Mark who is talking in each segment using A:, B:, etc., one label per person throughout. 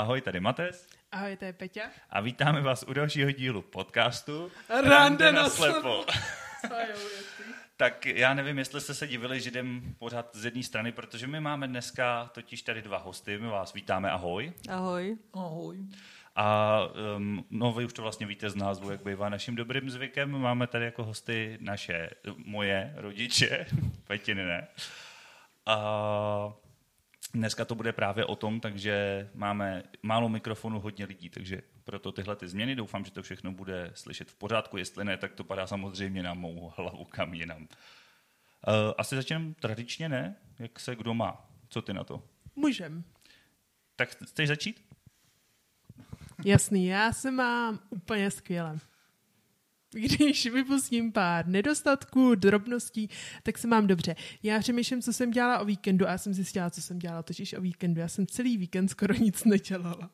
A: Ahoj, tady Mates.
B: Ahoj, to je Peťa.
A: A vítáme vás u dalšího dílu podcastu
B: Rande na slepo.
A: tak já nevím, jestli jste se divili, že jdem pořád z jedné strany, protože my máme dneska totiž tady dva hosty. My vás vítáme, ahoj.
C: Ahoj.
B: Ahoj.
A: A um, no, vy už to vlastně víte z názvu, jak bývá naším dobrým zvykem. Máme tady jako hosty naše, moje rodiče, Petiny ne. A Dneska to bude právě o tom, takže máme málo mikrofonu, hodně lidí, takže proto tyhle ty změny. Doufám, že to všechno bude slyšet v pořádku. Jestli ne, tak to padá samozřejmě na mou hlavu kam jinam. Uh, asi začneme tradičně, ne? Jak se kdo má? Co ty na to?
B: Můžem.
A: Tak chceš začít?
B: Jasný, já se mám úplně skvěle když vypustím pár nedostatků, drobností, tak se mám dobře. Já přemýšlím, co jsem dělala o víkendu a já jsem zjistila, co jsem dělala totiž o víkendu. Já jsem celý víkend skoro nic nedělala.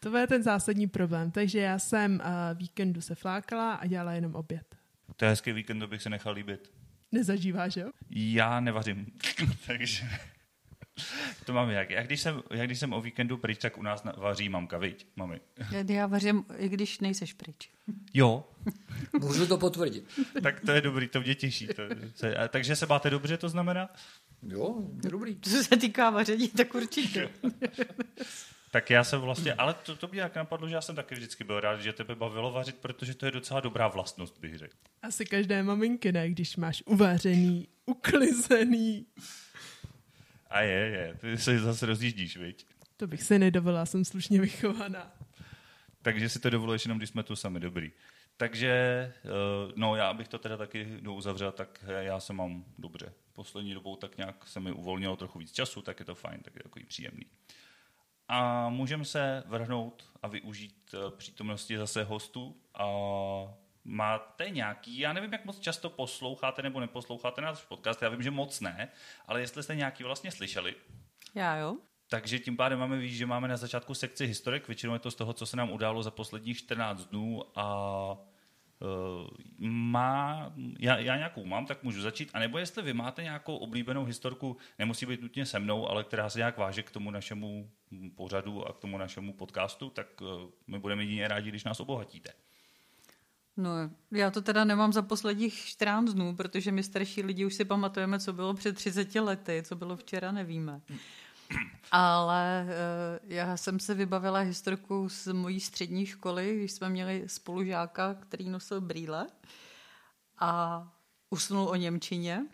B: To je ten zásadní problém. Takže já jsem uh, víkendu se flákala a dělala jenom oběd.
A: To je hezký víkend, to bych se nechal líbit.
B: Nezažíváš, jo?
A: Já nevařím, takže to mám jak. Jak když, jsem, jak když jsem o víkendu pryč, tak u nás vaří mamka, viď, mami?
C: Já vařím, i když nejseš pryč.
A: Jo.
D: Můžu to potvrdit.
A: tak to je dobrý, to mě těší. To, se, a, takže se máte dobře, to znamená?
D: Jo, je dobrý.
C: Co se týká vaření, tak určitě.
A: tak já jsem vlastně, ale to, to mě jak napadlo, že já jsem taky vždycky byl rád, že tebe bavilo vařit, protože to je docela dobrá vlastnost, bych řekl.
B: Asi každé maminky, ne, když máš uvařený, uklizený,
A: a je, je. Ty se zase rozjíždíš, viď?
B: To bych se nedovolila, jsem slušně vychovaná.
A: Takže si to dovoluješ jenom, když jsme tu sami dobrý. Takže, eh, no já bych to teda taky uzavřel, tak já se mám dobře. Poslední dobou tak nějak se mi uvolnilo trochu víc času, tak je to fajn, tak je takový příjemný. A můžeme se vrhnout a využít eh, přítomnosti zase hostů a máte nějaký, já nevím, jak moc často posloucháte nebo neposloucháte náš podcast, já vím, že moc ne, ale jestli jste nějaký vlastně slyšeli.
C: Já jo.
A: Takže tím pádem máme víc, že máme na začátku sekci historik, většinou je to z toho, co se nám událo za posledních 14 dnů a uh, má, já, já nějakou mám, tak můžu začít. A nebo jestli vy máte nějakou oblíbenou historku, nemusí být nutně se mnou, ale která se nějak váže k tomu našemu pořadu a k tomu našemu podcastu, tak uh, my budeme jedině rádi, když nás obohatíte.
C: No, já to teda nemám za posledních 14 dnů, protože my starší lidi už si pamatujeme, co bylo před 30 lety, co bylo včera, nevíme. Ale uh, já jsem se vybavila historku z mojí střední školy, když jsme měli spolužáka, který nosil brýle a usnul o Němčině.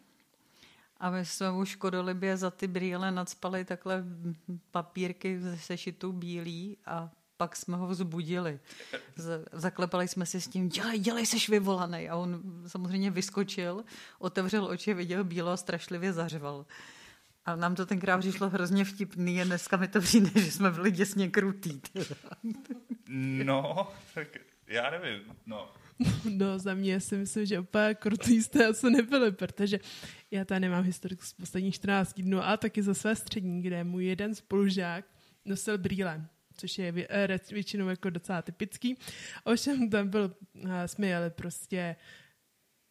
C: A my jsme mu škodolibě za ty brýle nadspali takhle papírky ze sešitu bílý a pak jsme ho vzbudili. Zaklepali jsme si s tím, dělej, dělej, seš vyvolaný. A on samozřejmě vyskočil, otevřel oči, viděl bílo a strašlivě zařval. A nám to tenkrát přišlo hrozně vtipný a dneska mi to přijde, že jsme byli děsně krutý.
A: No, tak já nevím, no.
B: No, za mě si myslím, že úplně krutý jste asi nebyli, protože já tady nemám historik z posledních 14 dnů, a taky za své střední, kde můj jeden spolužák nosil brýle což je eh, většinou jako docela typický. Ovšem tam byl, eh, jsme jeli prostě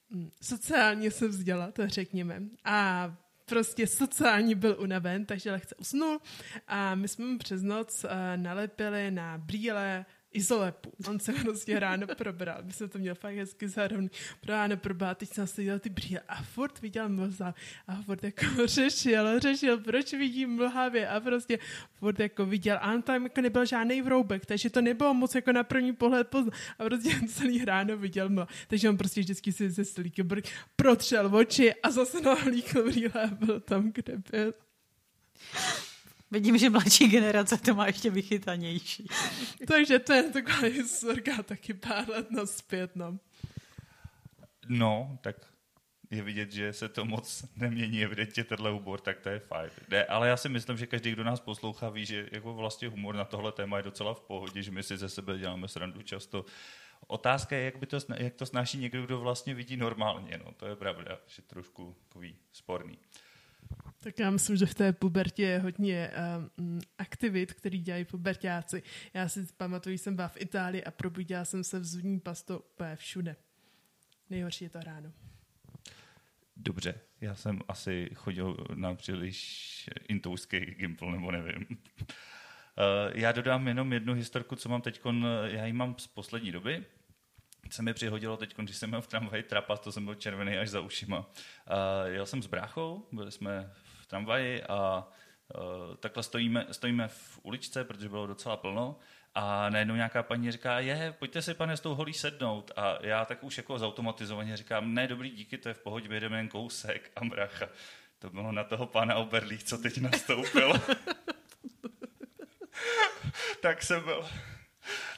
B: hm, sociálně se vzdělat, řekněme. A prostě sociálně byl unaven, takže lehce usnul a my jsme mu přes noc uh, nalepili na brýle izolepu. On se prostě ráno probral. My jsme to měli fakt hezky zároveň. Ráno probral, teď jsem si ty brýle a furt viděl mlza. A furt jako řešil, řešil, proč vidím mlhavě a prostě furt jako viděl. A on tam jako nebyl žádný vroubek, takže to nebylo moc jako na první pohled poznat. A prostě celý ráno viděl mlha. Takže on prostě vždycky si ze stolíky protřel oči a zase nahlíkl brýle a byl tam, kde byl.
C: Vidím, že mladší generace to má ještě vychytanější.
B: Takže to je taková historka taky pár let naspět, no.
A: No, tak je vidět, že se to moc nemění evidentně tenhle humor, tak to je fajn. Ne, ale já si myslím, že každý, kdo nás poslouchá, ví, že jako vlastně humor na tohle téma je docela v pohodě, že my si ze sebe děláme srandu často. Otázka je, jak, by to, jak to snáší někdo, kdo vlastně vidí normálně. No, to je pravda, že trošku takový sporný.
B: Tak já myslím, že v té pubertě je hodně um, aktivit, který dělají pubertáci. Já si pamatuju, jsem byla v Itálii a probudila jsem se v zubní pasto úplně všude. Nejhorší je to ráno.
A: Dobře, já jsem asi chodil na příliš intouský gimpl, nebo nevím. já dodám jenom jednu historku, co mám teď, já ji mám z poslední doby. Se mi přihodilo teď, když jsem měl v tramvaji trapas, to jsem byl červený až za ušima. Uh, jel jsem s bráchou, byli jsme v tramvaji a uh, takhle stojíme, stojíme v uličce, protože bylo docela plno a najednou nějaká paní říká, je, pojďte si pane s tou holí sednout. A já tak už jako zautomatizovaně říkám, ne, dobrý, díky, to je v pohodě, vyjedeme jen kousek. A brácha, to bylo na toho pána Oberlích, co teď nastoupil. tak jsem byl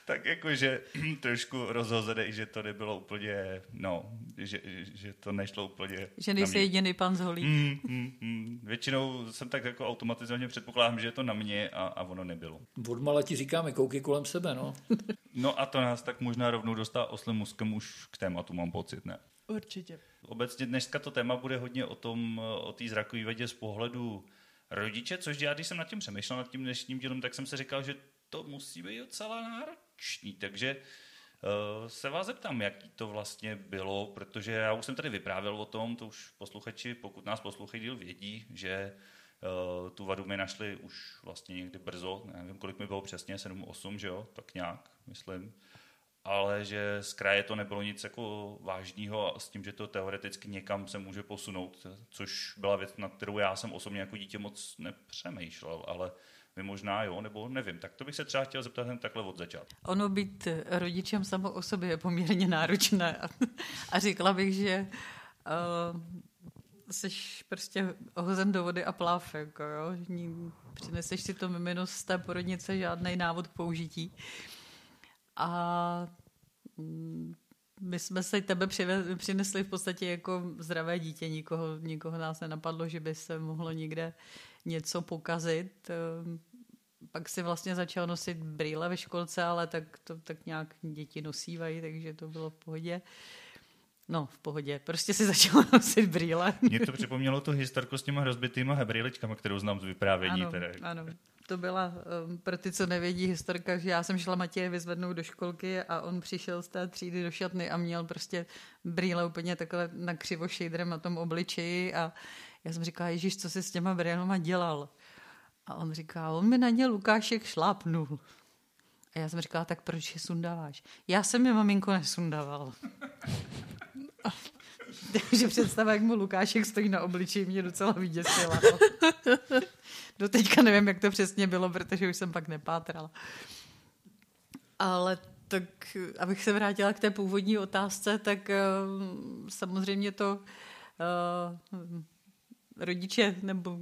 A: tak jakože trošku rozhozený, že to nebylo úplně, no, že, že to nešlo úplně
C: Že nejsi jediný pan z holí.
A: Mm, mm, mm. Většinou jsem tak jako automatizovaně předpokládám, že je to na mě a, a ono nebylo.
D: Od ti říkáme, koukej kolem sebe, no.
A: no a to nás tak možná rovnou dostá oslým muskem už k tématu, mám pocit, ne?
B: Určitě.
A: Obecně dneska to téma bude hodně o tom, o té zrakové vedě z pohledu rodiče, což já, když jsem nad tím přemýšlel, nad tím dnešním dílem, tak jsem si říkal, že to musí být docela náročný. Takže uh, se vás zeptám, jak to vlastně bylo, protože já už jsem tady vyprávěl o tom, to už posluchači, pokud nás posluchají vědí, že uh, tu vadu mi našli už vlastně někdy brzo, nevím, kolik mi bylo přesně, 7-8, že jo, tak nějak, myslím ale že z kraje to nebylo nic jako vážného a s tím, že to teoreticky někam se může posunout, což byla věc, na kterou já jsem osobně jako dítě moc nepřemýšlel, ale vy možná jo, nebo nevím. Tak to bych se třeba chtěl zeptat jen takhle od začátku.
C: Ono být rodičem samo o sobě je poměrně náročné a řekla bych, že uh, jsi prostě ohozen do vody a pláv, jako jo. Přineseš si to mimino z té porodnice, žádný návod k použití. A mm, my jsme se tebe přinesli v podstatě jako zdravé dítě, nikoho, nikoho nás nenapadlo, že by se mohlo někde něco pokazit. Pak si vlastně začal nosit brýle ve školce, ale tak to tak nějak děti nosívají, takže to bylo v pohodě. No, v pohodě. Prostě si začal nosit brýle.
A: Mě to připomnělo tu historku s těma rozbitýma brýličkama, kterou znám z vyprávění.
C: Ano,
A: teda.
C: ano. To byla, um, pro ty, co nevědí, historka, že já jsem šla Matěje vyzvednout do školky a on přišel z té třídy do šatny a měl prostě brýle úplně takhle na křivo šejdrem na tom obličeji a já jsem říkala, Ježíš, co jsi s těma brýlema dělal? A on říká, on mi na ně Lukášek šlápnul. A já jsem říkala, tak proč je sundáváš? Já jsem je maminko nesundával. Takže představa, jak mu Lukášek stojí na obličeji, mě docela vyděsila. No. Do teďka nevím, jak to přesně bylo, protože už jsem pak nepátrala. Ale tak, abych se vrátila k té původní otázce, tak uh, samozřejmě to uh, rodiče nebo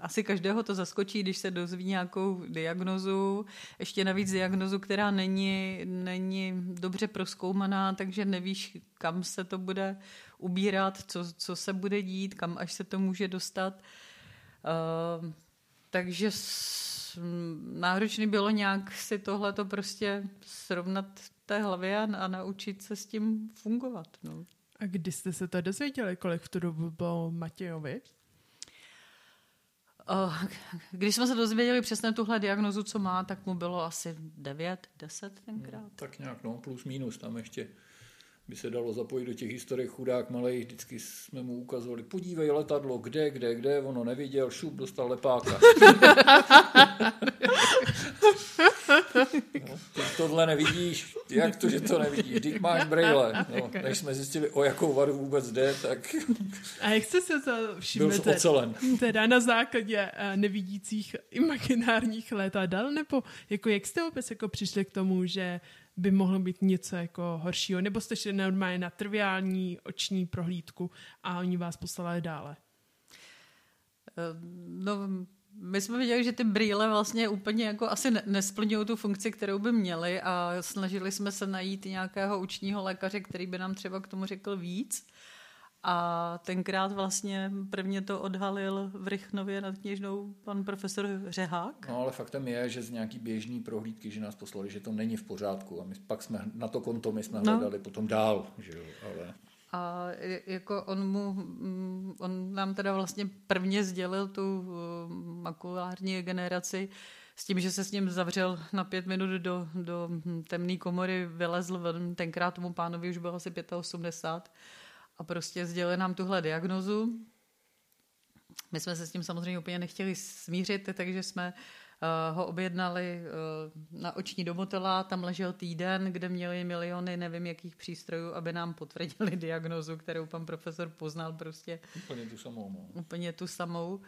C: asi každého to zaskočí, když se dozví nějakou diagnozu, ještě navíc diagnozu, která není, není dobře proskoumaná, takže nevíš, kam se to bude ubírat, co, co se bude dít, kam až se to může dostat. Uh, takže náročný bylo nějak si tohleto prostě srovnat v té hlavě a, a naučit se s tím fungovat. No.
B: A kdy jste se to dozvěděli, kolik v tu dobu bylo Matějovi?
C: Když jsme se dozvěděli přesně tuhle diagnozu, co má, tak mu bylo asi 9, 10 tenkrát. No,
D: tak nějak, no, plus minus tam ještě by se dalo zapojit do těch historik chudák malej, vždycky jsme mu ukazovali, podívej letadlo, kde, kde, kde, ono neviděl, šup, dostal lepáka. no, ty tohle nevidíš, jak to, že to nevidíš, teď máš brýle. No, než jsme zjistili, o jakou vadu vůbec jde, tak
B: A jak jste se to všimli? Teda na základě uh, nevidících imaginárních letadel, nebo jako jak jste vůbec jako přišli k tomu, že by mohlo být něco jako horšího, nebo jste šli normálně na triviální oční prohlídku a oni vás poslali dále?
C: No, my jsme viděli, že ty brýle vlastně úplně jako asi nesplňují tu funkci, kterou by měly a snažili jsme se najít nějakého učního lékaře, který by nám třeba k tomu řekl víc. A tenkrát vlastně prvně to odhalil v Rychnově nad kněžnou pan profesor Řehák.
D: No ale faktem je, že z nějaký běžný prohlídky, že nás poslali, že to není v pořádku. A my pak jsme na to konto my jsme no. hledali potom dál. Že jo, ale...
C: A jako on, mu, mm, on nám teda vlastně prvně sdělil tu eh, makulární generaci s tím, že se s ním zavřel na pět minut do, do temné komory, vylezl, tenkrát tomu pánovi už bylo asi 85 a prostě sdělili nám tuhle diagnozu. My jsme se s tím samozřejmě úplně nechtěli smířit, takže jsme ho objednali na oční domotela, tam ležel týden, kde měli miliony nevím jakých přístrojů, aby nám potvrdili diagnozu, kterou pan profesor poznal prostě.
D: Úplně tu samou. No.
C: Úplně tu samou.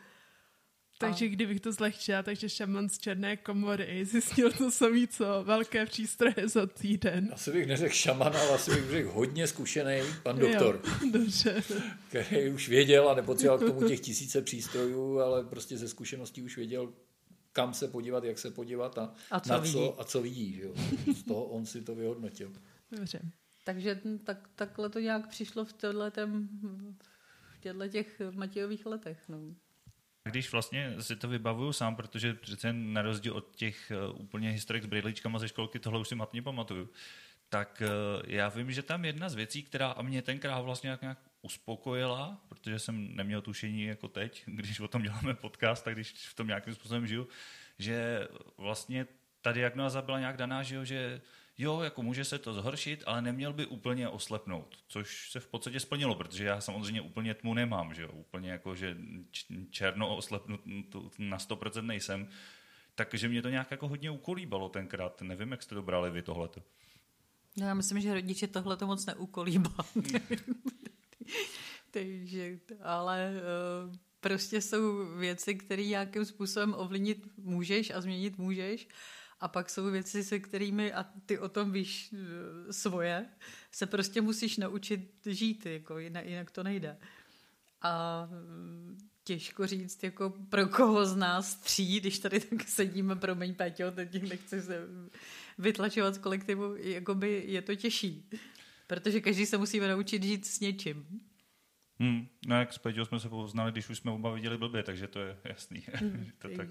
B: Takže kdybych to zlehčila, takže šaman z černé komory zjistil to samý, co velké přístroje za týden.
D: Asi bych neřekl šaman, ale asi bych řekl hodně zkušený pan doktor.
B: Jo, dobře.
D: Který už věděl a nepotřeboval k tomu těch tisíce přístrojů, ale prostě ze zkušeností už věděl, kam se podívat, jak se podívat a,
C: a co
D: na
C: vidí.
D: co a co vidí. Že jo. Z toho on si to vyhodnotil.
B: Dobře.
C: Takže tak, takhle to nějak přišlo v v těchto těch Matějových letech. No.
A: Když vlastně si to vybavuju sám, protože přece na rozdíl od těch uh, úplně historik s brýličkama ze školky, tohle už si matně pamatuju, tak uh, já vím, že tam jedna z věcí, která a mě tenkrát vlastně nějak, nějak uspokojila, protože jsem neměl tušení jako teď, když o tom děláme podcast, tak když v tom nějakým způsobem žiju, že vlastně ta diagnoza byla nějak daná, že, jo, že jo, jako může se to zhoršit, ale neměl by úplně oslepnout, což se v podstatě splnilo, protože já samozřejmě úplně tmu nemám, že jo, úplně jako, že černo oslepnut na 100% nejsem, takže mě to nějak jako hodně ukolíbalo tenkrát, nevím, jak jste to brali vy tohleto.
C: No, já myslím, že rodiče tohle to moc neukolíbá. Takže, ale uh, prostě jsou věci, které nějakým způsobem ovlivnit můžeš a změnit můžeš. A pak jsou věci, se kterými, a ty o tom víš eh, svoje, se prostě musíš naučit žít, jako jinak, jinak to nejde. A mm, těžko říct, jako pro koho z nás tří, když tady tak sedíme, promiň Péťo, teď nechci se vytlačovat z kolektivu, jakoby je to těžší. Protože každý se musíme naučit žít s něčím.
A: Hmm, no jak s Péťou jsme se poznali, když už jsme oba viděli blbě, takže to je jasný. Hmm, to tak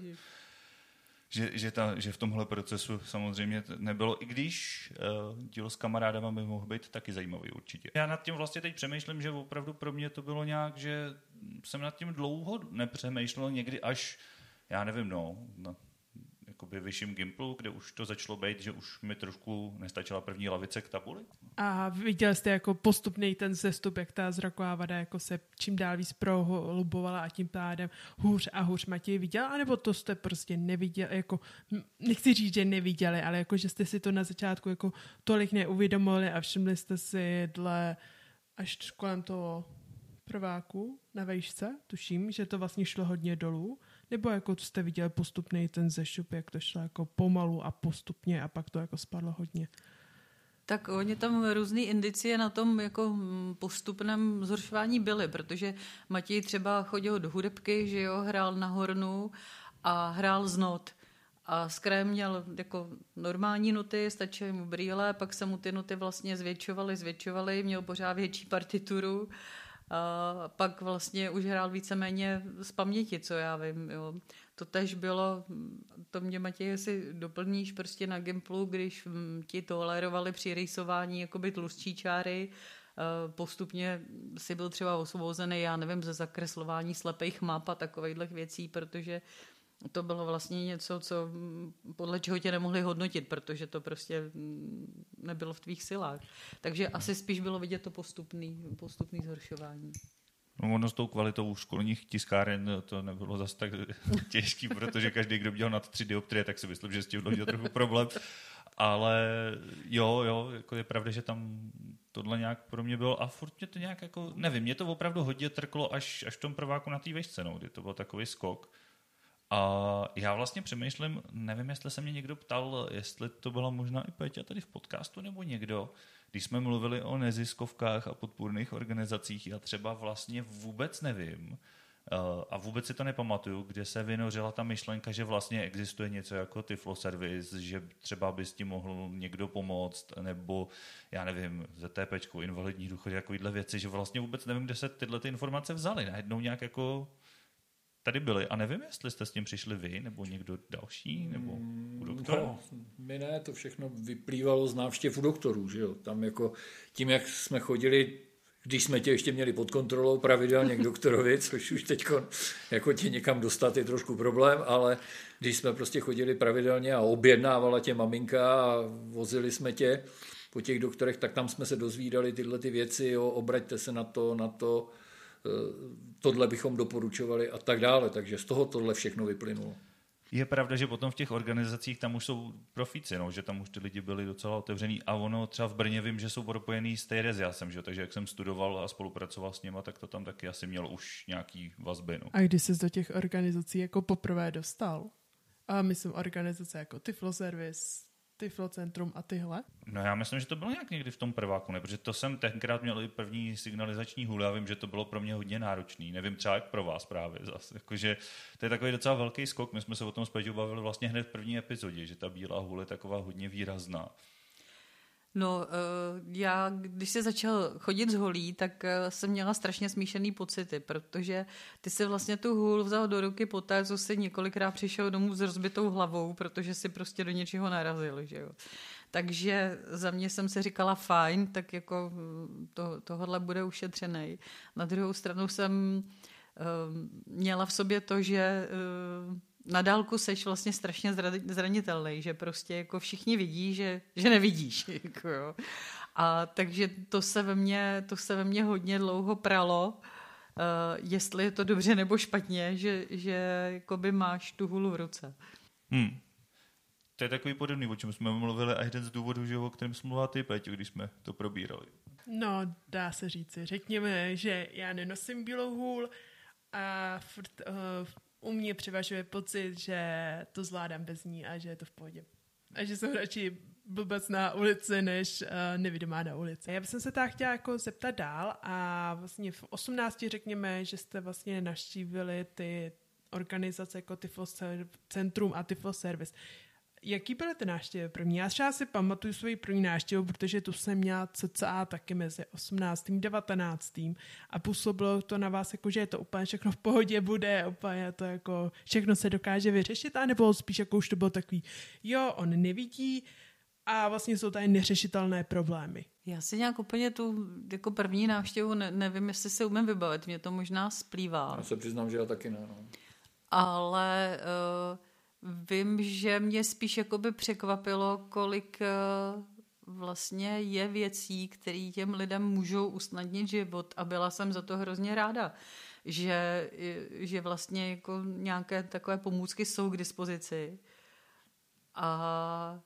A: že, že, ta, že v tomhle procesu samozřejmě nebylo, i když uh, dílo s kamarádama by mohl být taky zajímavý určitě. Já nad tím vlastně teď přemýšlím, že opravdu pro mě to bylo nějak, že jsem nad tím dlouho nepřemýšlel, někdy až, já nevím, no, no jakoby vyšším Gimplu, kde už to začalo být, že už mi trošku nestačila první lavice k tabuli.
B: A viděl jste jako postupný ten zestup, jak ta zraková vada jako se čím dál víc prohlubovala a tím pádem hůř a hůř Matěj viděl, anebo to jste prostě neviděli, jako nechci říct, že neviděli, ale jako, že jste si to na začátku jako tolik neuvědomili a všimli jste si dle až kolem toho prváku na vejšce, tuším, že to vlastně šlo hodně dolů nebo jako jste viděli postupný ten zešup, jak to šlo jako pomalu a postupně a pak to jako spadlo hodně?
C: Tak oni tam různé indicie na tom jako postupném zhoršování byly, protože Matěj třeba chodil do hudebky, že jo, hrál na hornu a hrál z not. A z měl jako normální noty, stačily mu brýle, pak se mu ty noty vlastně zvětšovaly, zvětšovaly, měl pořád větší partituru a pak vlastně už hrál víceméně z paměti, co já vím. Jo. To tež bylo, to mě Matěj, jestli doplníš prostě na Gimplu, když ti tolerovali při rejsování jakoby tlustší čáry, postupně si byl třeba osvobozený, já nevím, ze zakreslování slepých map a takovýchhle věcí, protože to bylo vlastně něco, co podle čeho tě nemohli hodnotit, protože to prostě nebylo v tvých silách. Takže asi spíš bylo vidět to postupný, postupný zhoršování.
A: No ono s tou kvalitou školních tiskáren to nebylo zase tak těžký, protože každý, kdo viděl nad tři dioptrie, tak si myslím, že s tím měl trochu problém. Ale jo, jo, jako je pravda, že tam tohle nějak pro mě bylo a furt mě to nějak jako, nevím, mě to opravdu hodně trklo až, až v tom prváku na té vešce, no, kdy to byl takový skok. A já vlastně přemýšlím, nevím, jestli se mě někdo ptal, jestli to byla možná i Péťa tady v podcastu nebo někdo, když jsme mluvili o neziskovkách a podpůrných organizacích, já třeba vlastně vůbec nevím eh, a vůbec si to nepamatuju, kde se vynořila ta myšlenka, že vlastně existuje něco jako Tiflo Service, že třeba by s tím mohl někdo pomoct, nebo já nevím, ZTP, invalidní důchod, takovýhle věci, že vlastně vůbec nevím, kde se tyhle ty informace vzaly. Najednou nějak jako tady byly. A nevím, jestli jste s tím přišli vy, nebo někdo další, nebo u mm, doktora. No,
D: my ne, to všechno vyplývalo z návštěv u doktorů, že jo. Tam jako tím, jak jsme chodili když jsme tě ještě měli pod kontrolou pravidelně k doktorovi, což už teď jako tě někam dostat je trošku problém, ale když jsme prostě chodili pravidelně a objednávala tě maminka a vozili jsme tě po těch doktorech, tak tam jsme se dozvídali tyhle ty věci, jo, obraťte se na to, na to, tohle bychom doporučovali a tak dále. Takže z toho tohle všechno vyplynulo.
A: Je pravda, že potom v těch organizacích tam už jsou profíci, no, že tam už ty lidi byli docela otevřený a ono třeba v Brně vím, že jsou propojený s Teresiasem, že? takže jak jsem studoval a spolupracoval s nima, tak to tam taky asi mělo už nějaký vazby. No.
B: A když jsi do těch organizací jako poprvé dostal? A myslím organizace jako Tiflo Service, Tiflo Centrum a tyhle?
A: No já myslím, že to bylo nějak někdy v tom prváku, ne? protože to jsem tenkrát měl i první signalizační hůl, já vím, že to bylo pro mě hodně náročný, nevím třeba jak pro vás právě zase, jakože to je takový docela velký skok, my jsme se o tom s bavili vlastně hned v první epizodě, že ta bílá hůl je taková hodně výrazná.
C: No, eh, já, když se začal chodit z holí, tak eh, jsem měla strašně smíšený pocity, protože ty si vlastně tu hůl vzal do ruky poté, co si několikrát přišel domů s rozbitou hlavou, protože si prostě do něčeho narazil, že jo. Takže za mě jsem si říkala fajn, tak jako hm, to, tohle bude ušetřený. Na druhou stranu jsem uh, měla v sobě to, že na dálku seš vlastně strašně zranitelný, že prostě jako všichni vidí, že, že nevidíš. Jako jo. A takže to se, ve mně, to se ve mně hodně dlouho pralo, uh, jestli je to dobře nebo špatně, že, že jakoby máš tu hulu v ruce.
A: Hmm. To je takový podobný, o čem jsme mluvili a jeden z důvodů, že o kterém jsme mluvila ty, Péťo, když jsme to probírali.
B: No, dá se říci. Řekněme, že já nenosím bílou hůl a furt, uh, u mě převažuje pocit, že to zvládám bez ní a že je to v pohodě. A že jsem radši blbec na ulici, než uh, nevidomá na ulici. Já bych se tak chtěla jako zeptat dál a vlastně v 18 řekněme, že jste vlastně naštívili ty organizace jako Tifos Centrum a Tifos Service. Jaký byly ty návštěvy první? Já třeba si pamatuju svoji první návštěvu, protože tu jsem měla cca taky mezi 18. a 19. a působilo to na vás jako, že je to úplně všechno v pohodě bude, úplně to jako všechno se dokáže vyřešit, a nebo spíš jako už to bylo takový, jo, on nevidí a vlastně jsou tady neřešitelné problémy.
C: Já si nějak úplně tu jako první návštěvu ne, nevím, jestli se umím vybavit, mě to možná splývá.
D: Já se přiznám, že já taky ne. No.
C: Ale uh, Vím, že mě spíš jakoby překvapilo, kolik eh, vlastně je věcí, které těm lidem můžou usnadnit život a byla jsem za to hrozně ráda, že, že vlastně jako nějaké takové pomůcky jsou k dispozici a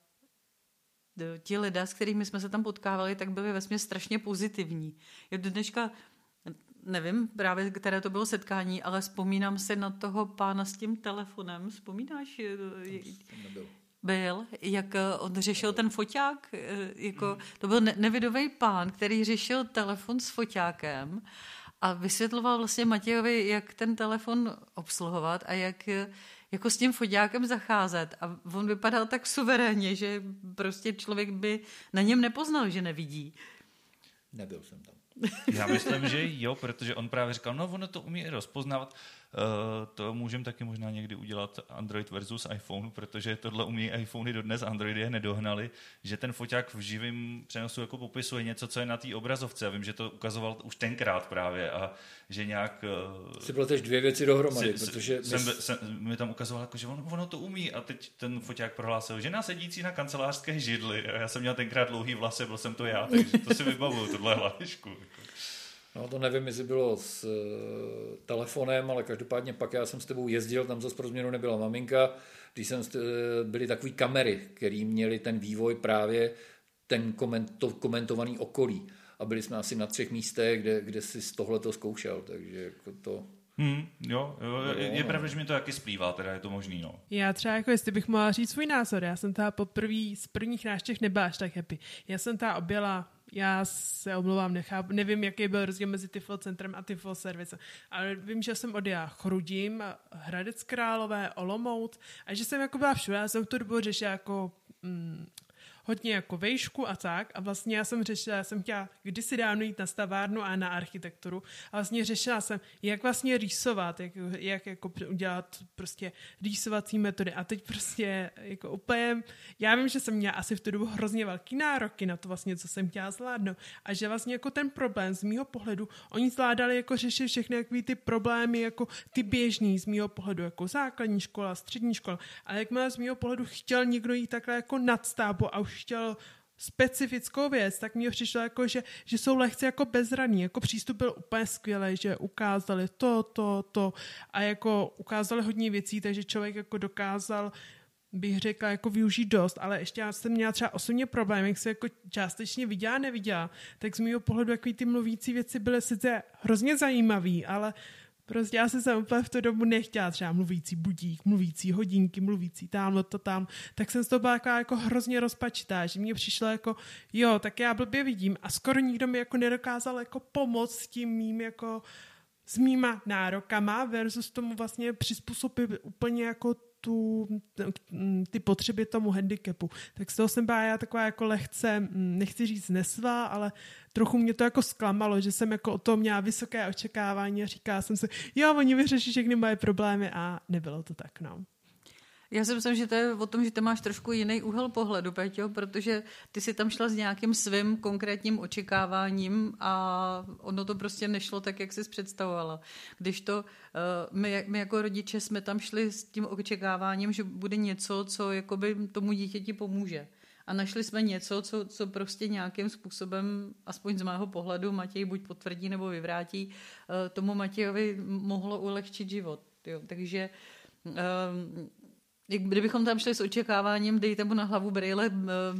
C: ti lidé, s kterými jsme se tam potkávali, tak byli vlastně strašně pozitivní. Já do dneška nevím právě, které to bylo setkání, ale vzpomínám si na toho pána s tím telefonem. Vzpomínáš? Byl, jak eh, on řešil ten foťák, eh, jako, mhm. to byl nevidový pán, který řešil telefon s foťákem a vysvětloval vlastně Matějovi, jak ten telefon obsluhovat a jak eh, jako s tím foťákem zacházet. A on vypadal tak suverénně, že prostě člověk by na něm nepoznal, že nevidí.
D: Nebyl jsem tam.
A: Já myslím, že jo, protože on právě říkal, no ono to umí rozpoznávat. Uh, to můžeme taky možná někdy udělat Android versus iPhone, protože tohle umí iPhony dodnes, Androidy je nedohnali, že ten foťák v živém přenosu jako popisuje něco, co je na té obrazovce. Já vím, že to ukazoval už tenkrát právě a že nějak...
D: Si byl tež dvě věci dohromady, si, protože...
A: Jsem, my... jsem, mi tam ukazoval, jako, že ono, ono to umí a teď ten foťák prohlásil, že nás sedící na kancelářské židli. A já jsem měl tenkrát dlouhý vlasy, byl jsem to já, takže to si vybavuju, tohle hlavičku.
D: No to nevím, jestli bylo s uh, telefonem, ale každopádně pak já jsem s tebou jezdil, tam zase pro změnu nebyla maminka, když jsem, uh, byly takové kamery, které měly ten vývoj právě ten koment, to komentovaný okolí. A byli jsme asi na třech místech, kde, kde si z tohle to zkoušel, takže jako to...
A: Hmm, jo, jo, je, je pravda, že mi to taky splývá, teda je to možný, no.
B: Já třeba jako, jestli bych mohla říct svůj názor, já jsem ta poprvé z prvních náštěv nebyla až tak happy. Já jsem ta objela já se omlouvám, nechápu, nevím, jaký byl rozdíl mezi Tifl centrem a Tifl service, ale vím, že jsem odjela Chrudím, Hradec Králové, Olomouc a že jsem jako byla všude, já jsem tu dobu řešila jako mm, hodně jako vejšku a tak. A vlastně já jsem řešila, já jsem chtěla kdysi dávno jít na stavárnu a na architekturu. A vlastně řešila jsem, jak vlastně rýsovat, jak, jak jako udělat prostě rýsovací metody. A teď prostě jako úplně, já vím, že jsem měla asi v tu dobu hrozně velký nároky na to vlastně, co jsem chtěla zvládnout. A že vlastně jako ten problém z mýho pohledu, oni zvládali jako řešit všechny jaký ty problémy, jako ty běžný z mýho pohledu, jako základní škola, střední škola, ale jakmile z mýho pohledu chtěl někdo jít takhle jako nad stábu a už chtěl specifickou věc, tak mi přišlo jako, že, že jsou lehce jako bezraní. Jako přístup byl úplně skvělý, že ukázali to, to, to. A jako ukázali hodně věcí, takže člověk jako dokázal bych řekla, jako využít dost, ale ještě já jsem měla třeba osobně problém, jak se jako částečně viděla, neviděla, tak z mého pohledu jaký ty mluvící věci byly sice hrozně zajímavý, ale Prostě já jsem se úplně v tu dobu nechtěla třeba mluvící budík, mluvící hodinky, mluvící tamhle to tam, tak jsem z toho byla jako, jako hrozně rozpačitá, že mě přišlo jako, jo, tak já blbě vidím a skoro nikdo mi jako nedokázal jako pomoct s tím mým jako s mýma nárokama versus tomu vlastně přizpůsobit úplně jako tu, ty potřeby tomu handicapu. Tak z toho jsem byla já taková jako lehce, nechci říct nesvá, ale trochu mě to jako zklamalo, že jsem jako o tom měla vysoké očekávání a říkala jsem si, jo, oni vyřeší všechny moje problémy a nebylo to tak, no.
C: Já si myslím, že to je o tom, že ty máš trošku jiný úhel pohledu, Peťo, protože ty si tam šla s nějakým svým konkrétním očekáváním a ono to prostě nešlo tak, jak jsi představovala. Když to uh, my, my jako rodiče jsme tam šli s tím očekáváním, že bude něco, co jakoby tomu dítěti pomůže. A našli jsme něco, co, co prostě nějakým způsobem, aspoň z mého pohledu, Matěj buď potvrdí nebo vyvrátí, uh, tomu Matějovi mohlo ulehčit život. Jo. Takže uh, Kdybychom tam šli s očekáváním, dejte mu na hlavu brýle,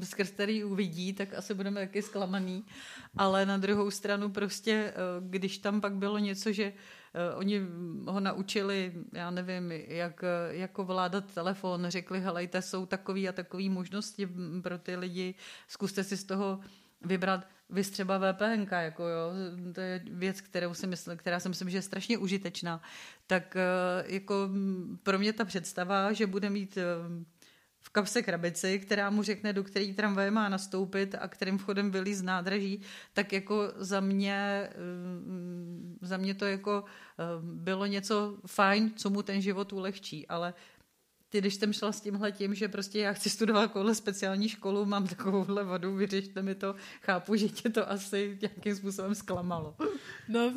C: skrz který uvidí, tak asi budeme taky zklamaný. Ale na druhou stranu prostě, eh, když tam pak bylo něco, že eh, oni ho naučili, já nevím, jak jako vládat telefon, řekli, helejte, jsou takový a takový možnosti pro ty lidi, zkuste si z toho vybrat vy třeba VPN, jako jo, to je věc, kterou si myslím, která si myslím, že je strašně užitečná. Tak eh, jako pro mě ta představa, že bude mít eh, v kapse krabici, která mu řekne, do který tramvaje má nastoupit a kterým vchodem vylí z nádraží, tak jako za mě, eh, za mě to jako bylo něco fajn, co mu ten život ulehčí, ale ty, když jsem šla s tímhle tím, že prostě já chci studovat takovouhle speciální školu, mám takovouhle vadu, vyřešte mi to, chápu, že tě to asi nějakým způsobem zklamalo.
B: No,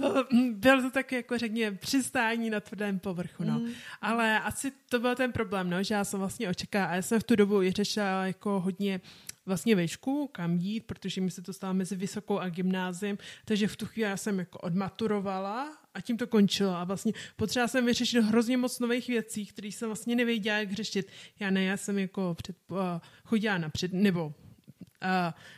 B: bylo to tak jako řekně přistání na tvrdém povrchu, no. Mm. Ale asi to byl ten problém, no, že já jsem vlastně očekávala, a já jsem v tu dobu i řešila jako hodně vlastně vešku, kam jít, protože mi se to stalo mezi vysokou a gymnáziem, takže v tu chvíli já jsem jako odmaturovala a tím to končilo. A vlastně potřeba jsem vyřešit hrozně moc nových věcí, které jsem vlastně nevěděla, jak řešit. Já ne, já jsem jako před, uh, chodila na před, nebo uh,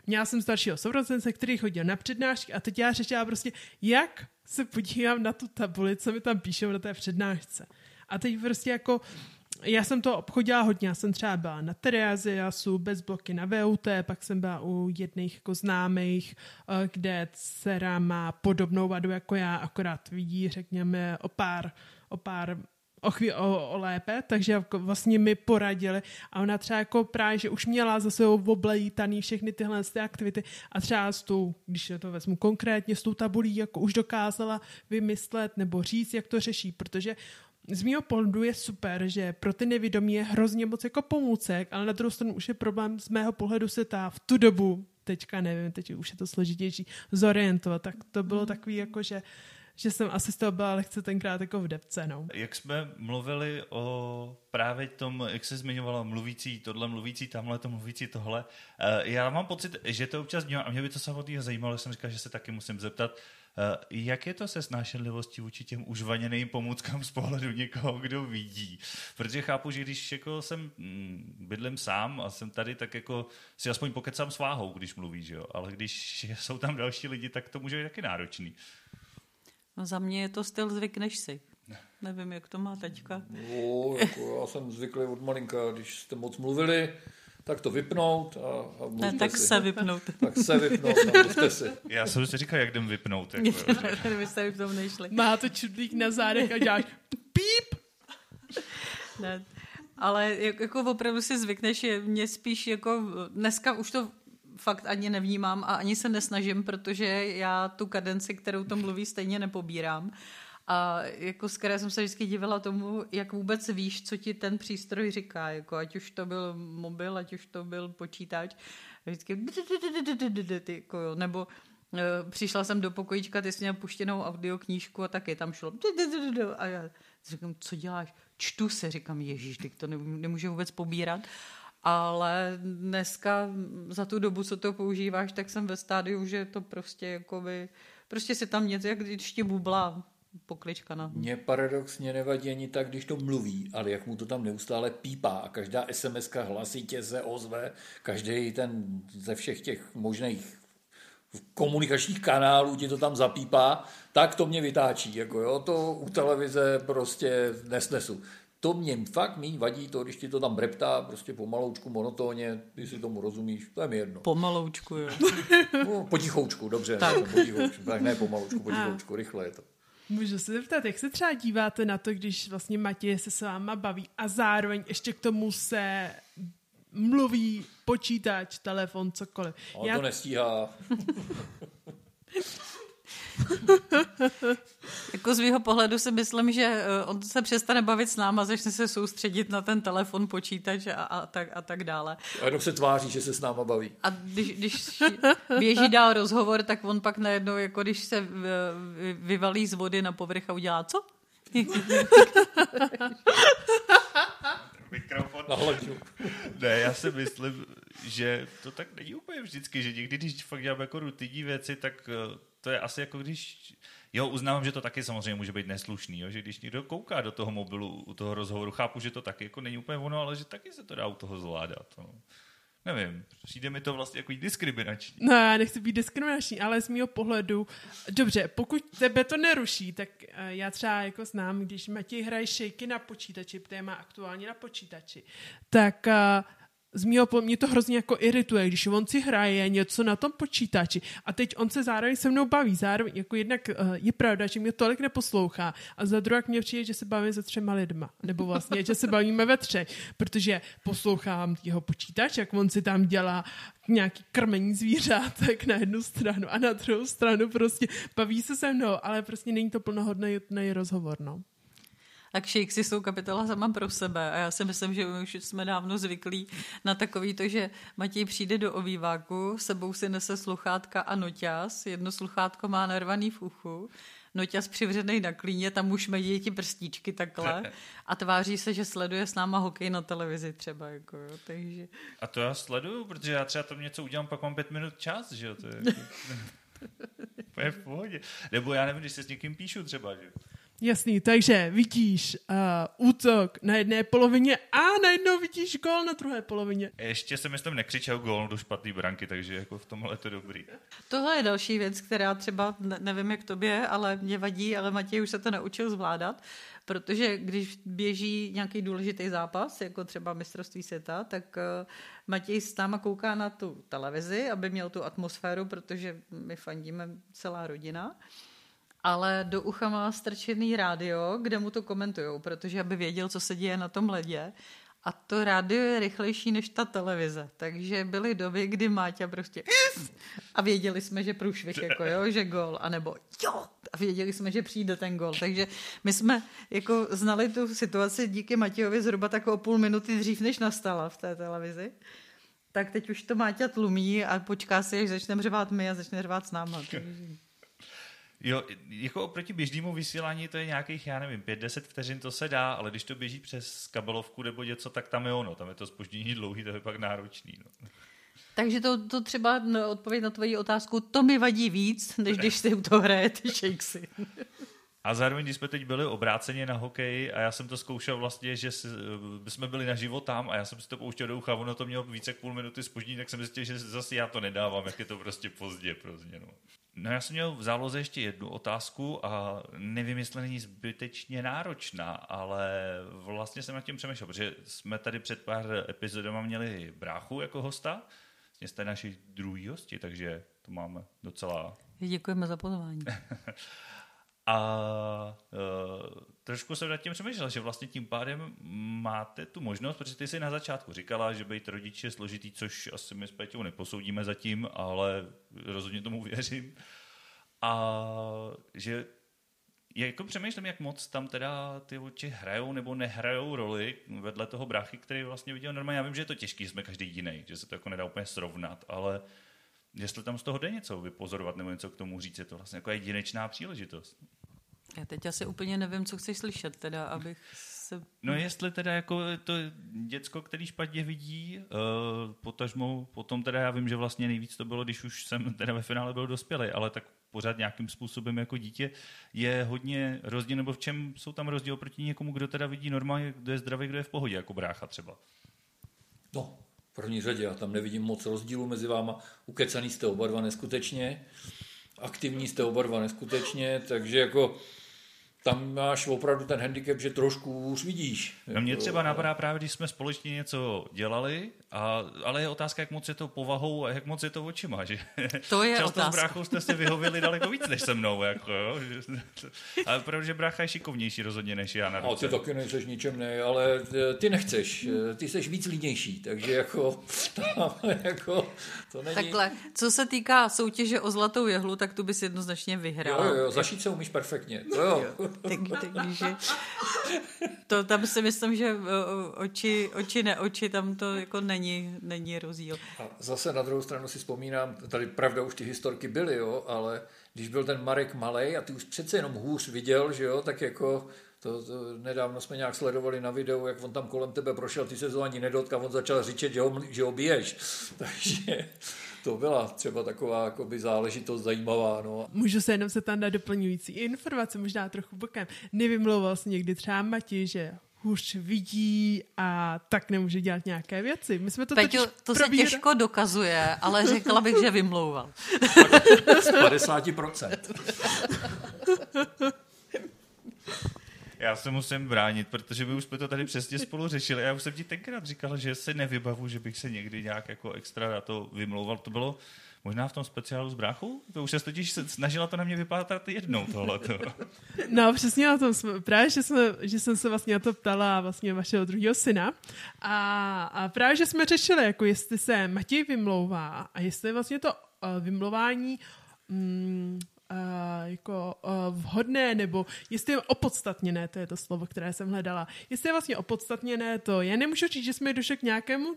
B: měla jsem staršího sourozence, který chodil na přednášky a teď já řešila prostě, jak se podívám na tu tabuli, co mi tam píšou na té přednášce. A teď prostě jako já jsem to obchodila hodně, já jsem třeba byla na Tereaziasu, bez bloky na VUT, pak jsem byla u jedných jako známých, eh, kde dcera má podobnou vadu jako já, akorát vidí, řekněme, o pár, o pár o, chví, o, o lépe, takže jako vlastně mi poradili. A ona třeba jako právě, že už měla za sebou oblejítaný všechny tyhle ty aktivity a třeba s tou, když to vezmu konkrétně, s tou tabulí jako už dokázala vymyslet nebo říct, jak to řeší, protože z mého pohledu je super, že pro ty nevědomí je hrozně moc jako pomůcek, ale na druhou stranu už je problém z mého pohledu se ta v tu dobu, teďka nevím, teď už je to složitější, zorientovat. Tak to bylo mm. takový jako, že že jsem asi z toho byla lehce tenkrát jako v depce, no.
A: Jak jsme mluvili o právě tom, jak se zmiňovala mluvící tohle, mluvící tamhle, to mluvící tohle, eh, já mám pocit, že to občas dělám a mě by to samotného zajímalo, jsem říkal, že se taky musím zeptat, jak je to se snášenlivostí vůči těm užvaněným pomůckám z pohledu někoho, kdo vidí? Protože chápu, že když jako jsem mm, bydlím sám a jsem tady, tak jako si aspoň pokecám s váhou, když mluví, že jo? ale když jsou tam další lidi, tak to může být taky náročný.
C: No za mě je to styl zvykneš si. Nevím, jak to má teďka.
D: No, jako já jsem zvyklý od malinka, když jste moc mluvili, tak to vypnout a, a
C: ne, tak si. se vypnout.
D: tak se vypnout a mluvte si.
A: Já jsem si říkal, jak jdem vypnout. Jako,
C: Vy jste vypnout nešli.
B: Má to čudlík na zádech a děláš píp.
C: Ne, ale jako opravdu si zvykneš, je mě spíš jako dneska už to fakt ani nevnímám a ani se nesnažím, protože já tu kadenci, kterou to mluví, stejně nepobírám. A jako z které jsem se vždycky divila tomu, jak vůbec víš, co ti ten přístroj říká, jako ať už to byl mobil, ať už to byl počítač, vždycky jako nebo přišla jsem do pokojíčka, ty jsi měl puštěnou audioknížku a taky tam šlo a já říkám, co děláš? Čtu se, říkám, ježíš, teď to nemůže vůbec pobírat. ale dneska za tu dobu, co to používáš, tak jsem ve stádiu, že to prostě jakoby, prostě si tam něco, jak když ti bubla poklička na...
D: Mně paradoxně nevadí ani tak, když to mluví, ale jak mu to tam neustále pípá a každá sms hlasitě se ozve, každý ten ze všech těch možných komunikačních kanálů ti to tam zapípá, tak to mě vytáčí. Jako jo, to u televize prostě nesnesu. To mě fakt mý vadí to, když ti to tam breptá, prostě pomaloučku, monotónně, ty si tomu rozumíš, to je mi jedno.
C: Pomaloučku, jo.
D: No, potichoučku, dobře, tak. Ne, potichoučku, tak ne pomaloučku, potichoučku, rychle je to.
B: Můžu se zeptat, jak se třeba díváte na to, když vlastně Matěj se s váma baví a zároveň ještě k tomu se mluví počítač, telefon, cokoliv.
D: On Já... to nestíhá.
C: jako z mého pohledu si myslím, že eh, on se přestane bavit s náma, začne se soustředit na ten telefon, počítač a, a, tak, a tak dále.
D: A jenom se tváří, že se s náma baví.
C: A když, když běží dál rozhovor, tak on pak najednou, jako když se vyvalí z vody na povrch a udělá co?
A: mikrofon. ne, já si myslím, že to tak není úplně vždycky, že někdy, když fakt dělám jako rutinní věci, tak eh, to je asi jako když... Jo, uznávám, že to taky samozřejmě může být neslušný, jo? že když někdo kouká do toho mobilu u toho rozhovoru, chápu, že to taky jako není úplně ono, ale že taky se to dá u toho zvládat. No. Nevím, přijde mi to vlastně jako diskriminační.
B: No, já nechci být diskriminační, ale z mého pohledu, dobře, pokud tebe to neruší, tak uh, já třeba jako znám, když Matěj hraje šejky na počítači, protože má aktuálně na počítači, tak uh, z mýho mě to hrozně jako irituje, když on si hraje něco na tom počítači a teď on se zároveň se mnou baví, zároveň jako jednak uh, je pravda, že mě tolik neposlouchá a za druhé mě přijde, že se bavíme se třema lidma, nebo vlastně, že se bavíme ve třech, protože poslouchám jeho počítač, jak on si tam dělá nějaký krmení zvířátek na jednu stranu a na druhou stranu prostě baví se se mnou, ale prostě není to plnohodný rozhovor, no
C: tak Shakesy jsou kapitola sama pro sebe a já si myslím, že už jsme dávno zvyklí na takový to, že Matěj přijde do ovýváku, sebou si nese sluchátka a noťas, jedno sluchátko má narvaný v uchu, noťas přivřený na klíně, tam už mají ti prstíčky takhle a tváří se, že sleduje s náma hokej na televizi třeba. Jako, jo, takže...
A: A to já sleduju, protože já třeba tam něco udělám, pak mám pět minut čas, že jo, to je, jako... je v pohodě. Nebo já nevím, když se s někým píšu třeba, že
B: Jasný, takže vidíš uh, útok na jedné polovině a najednou vidíš gol na druhé polovině.
A: Ještě jsem myslím nekřičel gol do špatné branky, takže jako v tomhle je to dobrý.
C: Tohle je další věc, která třeba, nevím jak tobě, ale mě vadí, ale Matěj už se to naučil zvládat, protože když běží nějaký důležitý zápas, jako třeba mistrovství světa, tak uh, Matěj s náma kouká na tu televizi, aby měl tu atmosféru, protože my fandíme celá rodina ale do ucha má strčený rádio, kde mu to komentujou, protože aby věděl, co se děje na tom ledě. A to rádio je rychlejší než ta televize. Takže byly doby, kdy Máťa prostě a věděli jsme, že průšvih, jako jo, že gol, anebo jo, a věděli jsme, že přijde ten gol. Takže my jsme jako znali tu situaci díky Matějovi zhruba tak o půl minuty dřív, než nastala v té televizi. Tak teď už to Máťa tlumí a počká si, až začneme řvát my a začne řvát s náma. Takže...
A: Jo, jako oproti běžnému vysílání to je nějakých, já nevím, 5-10 vteřin to se dá, ale když to běží přes kabelovku nebo něco, tak tam je ono, tam je to spoždění dlouhý, to je pak náročný. No.
C: Takže to, to třeba no, odpověď na tvoji otázku, to mi vadí víc, než když si u toho hrajete shakesy.
A: A zároveň, když jsme teď byli obráceně na hokej a já jsem to zkoušel vlastně, že jsme byli naživo tam a já jsem si to pouštěl do ucha, ono to mělo více jak půl minuty spoždění, tak jsem zjistil, že zase já to nedávám, jak je to prostě pozdě pro změnu. No já jsem měl v záloze ještě jednu otázku a nevím, jestli není zbytečně náročná, ale vlastně jsem nad tím přemýšlel, protože jsme tady před pár epizodama měli bráchu jako hosta, vlastně jste naši druhý hosti, takže to máme docela...
C: Děkujeme za pozvání.
A: A uh, trošku jsem nad tím přemýšlel, že vlastně tím pádem máte tu možnost, protože ty jsi na začátku říkala, že být rodič je složitý, což asi my s Peťou neposoudíme zatím, ale rozhodně tomu věřím. A že jako přemýšlím, jak moc tam teda ty oči hrajou nebo nehrajou roli vedle toho bráchy, který vlastně viděl normálně. Já vím, že je to těžký, jsme každý jiný, že se to jako nedá úplně srovnat, ale jestli tam z toho jde něco vypozorovat nebo něco k tomu říct, je to vlastně jako jedinečná příležitost.
C: Já teď asi úplně nevím, co chceš slyšet, teda, abych se...
A: No jestli teda jako to děcko, který špatně vidí, uh, potažmo, potom teda já vím, že vlastně nejvíc to bylo, když už jsem teda ve finále byl dospělý, ale tak pořád nějakým způsobem jako dítě je hodně rozdíl, nebo v čem jsou tam rozdíl proti někomu, kdo teda vidí normálně, kdo je zdravý, kdo je v pohodě, jako brácha třeba.
D: No, první řadě, já tam nevidím moc rozdílu mezi váma. Ukecaný jste oba dva neskutečně, aktivní jste oba dva neskutečně, takže jako tam máš opravdu ten handicap, že trošku už vidíš.
A: No mě třeba napadá právě, když jsme společně něco dělali, a, ale je otázka, jak moc je to povahou a jak moc je to očima. Že?
C: To je
A: Často
C: otázka.
A: s bráchou jste si vyhověli daleko víc než se mnou. Jako, jo? Ale protože brácha je šikovnější rozhodně než já na
D: A ty
A: ruce.
D: taky nejseš ničem ne, ale eh, ty nechceš, eh, ty jsi víc línější, takže jako, tam, jako to není...
C: Takhle, co se týká soutěže o zlatou jehlu, tak tu bys jednoznačně vyhrál.
D: Jo, jo, jo, zašít se umíš perfektně, to jo.
C: Tak, takže to tam si myslím, že oči, oči ne oči, tam to jako není, není rozdíl.
D: A zase na druhou stranu si vzpomínám, tady pravda už ty historky byly, jo, ale když byl ten Marek Malej a ty už přece jenom hůř viděl, že jo, tak jako to, to, nedávno jsme nějak sledovali na videu, jak on tam kolem tebe prošel, ty se to ani nedotkal, on začal říčet, že ho, že ho biješ. Takže to byla třeba taková jakoby, záležitost zajímavá. No.
B: Můžu se jenom se tam dát doplňující informace, možná trochu bokem. Nevymlouval se někdy třeba Mati, že hůř vidí a tak nemůže dělat nějaké věci. My jsme to
C: Peťo, to se
B: probírali-
C: těžko dokazuje, ale řekla bych, že vymlouval.
D: Z 50%.
A: Já se musím bránit, protože my už jsme to tady přesně spolu řešili. Já už jsem ti tenkrát říkal, že si nevybavu, že bych se někdy nějak jako extra na to vymlouval. To bylo možná v tom speciálu s bráchou? To už se totiž se snažila to na mě vypadat jednou tohleto.
B: No, přesně na tom jsme, právě, že, jsme, že jsem se vlastně na to ptala vlastně vašeho druhého syna a, a právě, že jsme řešili, jako jestli se Matěj vymlouvá a jestli je vlastně to uh, vymlouvání mm, uh, jako uh, vhodné, nebo jestli je opodstatněné, to je to slovo, které jsem hledala, jestli je vlastně opodstatněné, to já nemůžu říct, že jsme došli k nějakému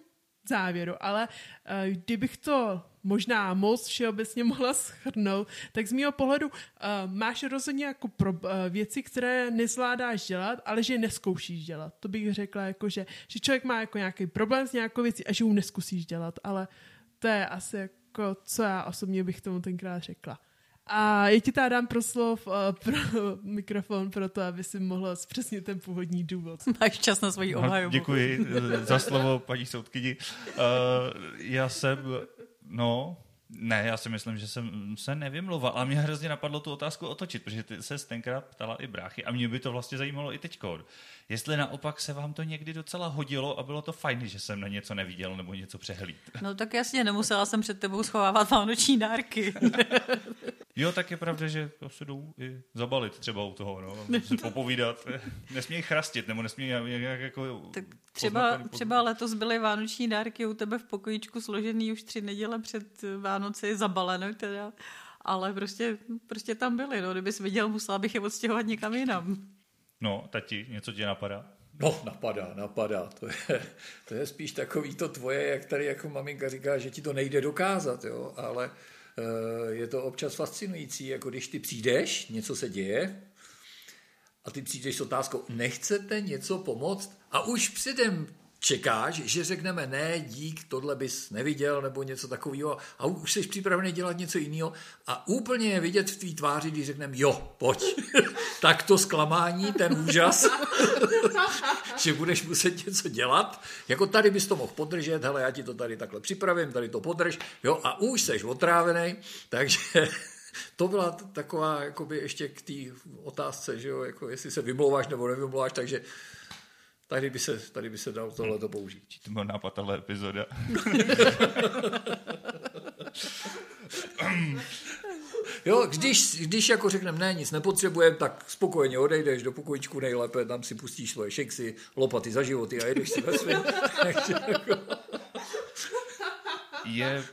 B: závěru, ale uh, kdybych to možná moc všeobecně mohla schrnout, tak z mého pohledu uh, máš rozhodně jako pro, uh, věci, které nezvládáš dělat, ale že je neskoušíš dělat. To bych řekla, jako, že, že člověk má jako nějaký problém s nějakou věcí a že ji neskusíš dělat, ale to je asi jako, co já osobně bych tomu tenkrát řekla. A já ti tady dám proslov uh, pro mikrofon pro to, aby si mohla zpřesnit ten původní důvod.
C: Máš čas na svoji obhajobu.
A: Děkuji eh, za slovo, paní soudkyni. Uh, já jsem, no, ne, já si myslím, že jsem se nevymlouval, ale mě hrozně napadlo tu otázku otočit, protože ty se tenkrát ptala i bráchy a mě by to vlastně zajímalo i teďko. Jestli naopak se vám to někdy docela hodilo a bylo to fajn, že jsem na něco neviděl nebo něco přehlíd.
C: No tak jasně, nemusela jsem před tebou schovávat vánoční dárky.
A: Jo, tak je pravda, že to se jdou i zabalit třeba u toho, no, si popovídat. Nesmějí chrastit, nebo nesmějí nějak jako...
C: Tak třeba, třeba letos byly vánoční dárky u tebe v pokojíčku složený už tři neděle před Vánoci, zabalené teda, ale prostě, prostě tam byly, no, kdybys viděl, musela bych je odstěhovat někam jinam.
A: No, tati, něco tě napadá?
D: No, napadá, napadá. To je, to je spíš takový to tvoje, jak tady jako maminka říká, že ti to nejde dokázat, jo, ale eh, je to občas fascinující, jako když ty přijdeš, něco se děje a ty přijdeš s otázkou, nechcete něco pomoct? A už předem čekáš, že řekneme ne, dík, tohle bys neviděl, nebo něco takového a už jsi připravený dělat něco jiného. A úplně je vidět v tvý tváři, když řekneme jo, pojď. tak to zklamání, ten úžas, že budeš muset něco dělat, jako tady bys to mohl podržet, hele, já ti to tady takhle připravím, tady to podrž, jo, a už seš otrávený, takže to byla taková, jakoby ještě k té otázce, že jo, jako jestli se vymlouváš nebo nevymlouváš, takže tady by se, tady by se dalo tohle to použít.
A: Či to byl nápad tahle epizoda.
D: Jo, když, když jako řekneme, ne, nic nepotřebujeme, tak spokojeně odejdeš do pokojičku nejlépe, tam si pustíš svoje šeksy, lopaty za životy a jedeš si ve jako-
A: Je,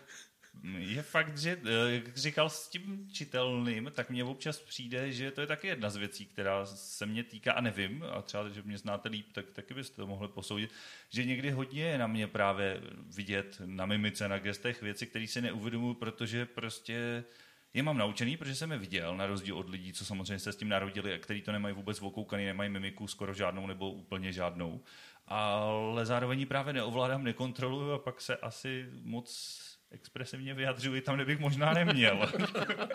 A: je fakt, že eh, jak říkal s tím čitelným, tak mně občas přijde, že to je taky jedna z věcí, která se mě týká a nevím, a třeba, že mě znáte líp, tak taky byste to mohli posoudit, že někdy hodně je na mě právě vidět na mimice, na gestech věci, které si neuvědomuji, protože prostě je mám naučený, protože jsem je viděl, na rozdíl od lidí, co samozřejmě se s tím narodili a kteří to nemají vůbec okoukaný, nemají mimiku skoro žádnou nebo úplně žádnou. Ale zároveň ji právě neovládám, nekontroluju a pak se asi moc expresivně vyjadřuji tam, kde bych možná neměl.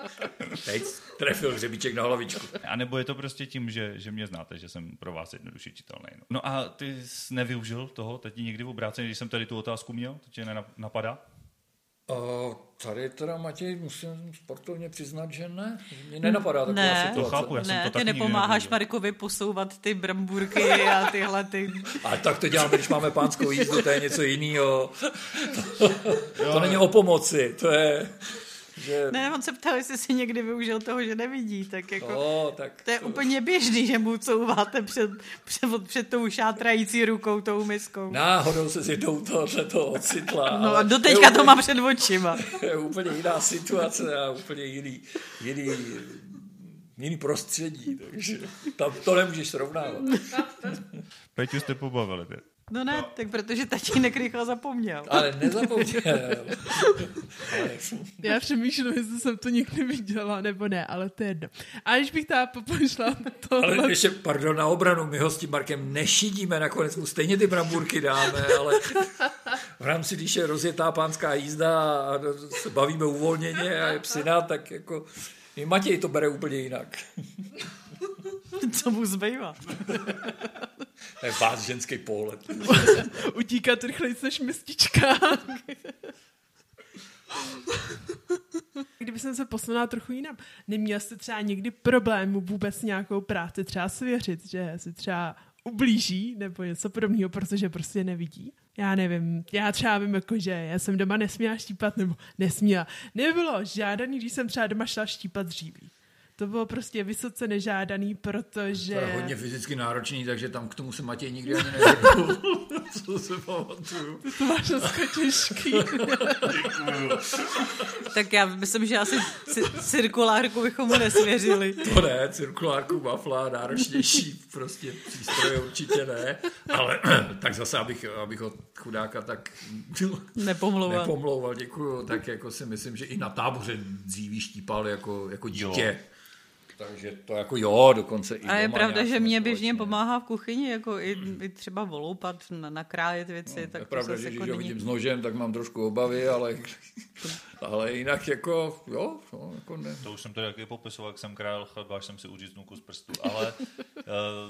D: Teď trefil hřebíček na hlavičku.
A: A nebo je to prostě tím, že, že mě znáte, že jsem pro vás jednoduše čitelný. No. no a ty jsi nevyužil toho teď někdy v obráceně, když jsem tady tu otázku měl, to tě napadá?
D: Uh, tady teda, Matěj, musím sportovně přiznat, že ne. Mě nenapadá taková
C: ne,
D: situace.
A: To chápu, já
C: ne,
A: to
C: ty nepomáháš Markovi posouvat ty bramburky a tyhle ty...
D: Ale tak to děláme, když máme pánskou jízdu, to je něco jiného. To, to není o pomoci, to je... Že...
C: Ne, on se ptal, jestli si někdy využil toho, že nevidí, tak jako...
D: No, tak
C: to je to... úplně běžný, že mu couváte před, před, před tou šátrající rukou, tou miskou.
D: Náhodou se s jednou tohle to ocitla.
C: No a doteďka to má před očima.
D: Je úplně jiná situace a úplně jiný, jiný, jiný prostředí, takže tam to nemůžeš srovnávat.
A: Peťu jste pobavili.
C: No ne, tak protože tatínek rychle zapomněl.
D: Ale nezapomněl.
B: ale... Já přemýšlím, jestli jsem to někdy viděla, nebo ne, ale to je jedno. A když bych teda popošla to...
D: Ale ještě, pardon, na obranu, my ho s tím Markem nešidíme, nakonec mu stejně ty bramburky dáme, ale v rámci, když je rozjetá pánská jízda a se bavíme uvolněně a je psina, tak jako i Matěj to bere úplně jinak.
C: Co mu zbývá?
D: To je vás ženský pohled.
B: Utíkat rychleji než mistička. Kdyby jsem se posunula trochu jinam, neměl jste třeba někdy problém vůbec nějakou práci třeba svěřit, že si třeba ublíží nebo něco podobného, protože prostě nevidí? Já nevím, já třeba vím, jako, že já jsem doma nesměla štípat, nebo nesměla. Nebylo žádaný, když jsem třeba doma šla štípat dříví to bylo prostě vysoce nežádaný, protože...
D: To je hodně fyzicky náročný, takže tam k tomu se Matěj nikdy ani neřekl. Co se pamatuju.
B: To máš dneska těžký.
C: tak já myslím, že asi cirkulárku bychom mu nesvěřili.
D: To ne, cirkulárku wafla náročnější prostě přístroje určitě ne, ale tak zase, abych, abych od chudáka tak
C: nepomlouval.
D: nepomlouval, děkuju, tak jako si myslím, že i na táboře dříví štípal jako, jako dítě. Jo. Takže to jako jo, dokonce i
C: A je pravda, že mě běžně pomáhá v kuchyni, jako i, i třeba voloupat, nakrájet věci. No, tak
D: je pravda, že
C: jako
D: když ho vidím s nožem, tak mám trošku obavy, ale, ale jinak jako, jo, no, jako ne.
A: To už jsem to taky popisoval, jak jsem krájel chleba, až jsem si uříznul kus prstu, ale uh,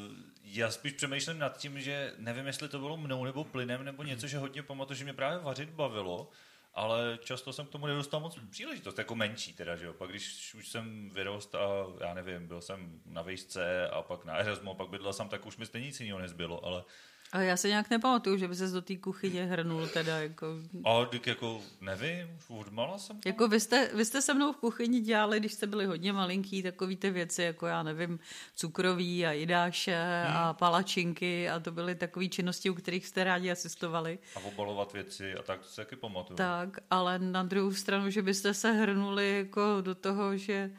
A: já spíš přemýšlím nad tím, že nevím, jestli to bylo mnou nebo plynem nebo něco, že hodně pamatuju, že mě právě vařit bavilo, ale často jsem k tomu nedostal moc příležitost, jako menší teda, že jo. Pak když už jsem vyrost a já nevím, byl jsem na vejšce a pak na Erasmu, a pak bydlel jsem, tak už mi stejně nic jiného nezbylo, ale
C: a já se nějak nepamatuju, že by se do té kuchyně hrnul teda jako...
A: A tak jako nevím, už odmala jsem
C: tam. Jako vy jste, vy jste se mnou v kuchyni dělali, když jste byli hodně malinký, takový ty věci, jako já nevím, cukroví a jidáše hmm. a palačinky a to byly takové činnosti, u kterých jste rádi asistovali.
A: A obalovat věci a tak to se taky pamatuju.
C: Tak, ale na druhou stranu, že byste se hrnuli jako do toho, že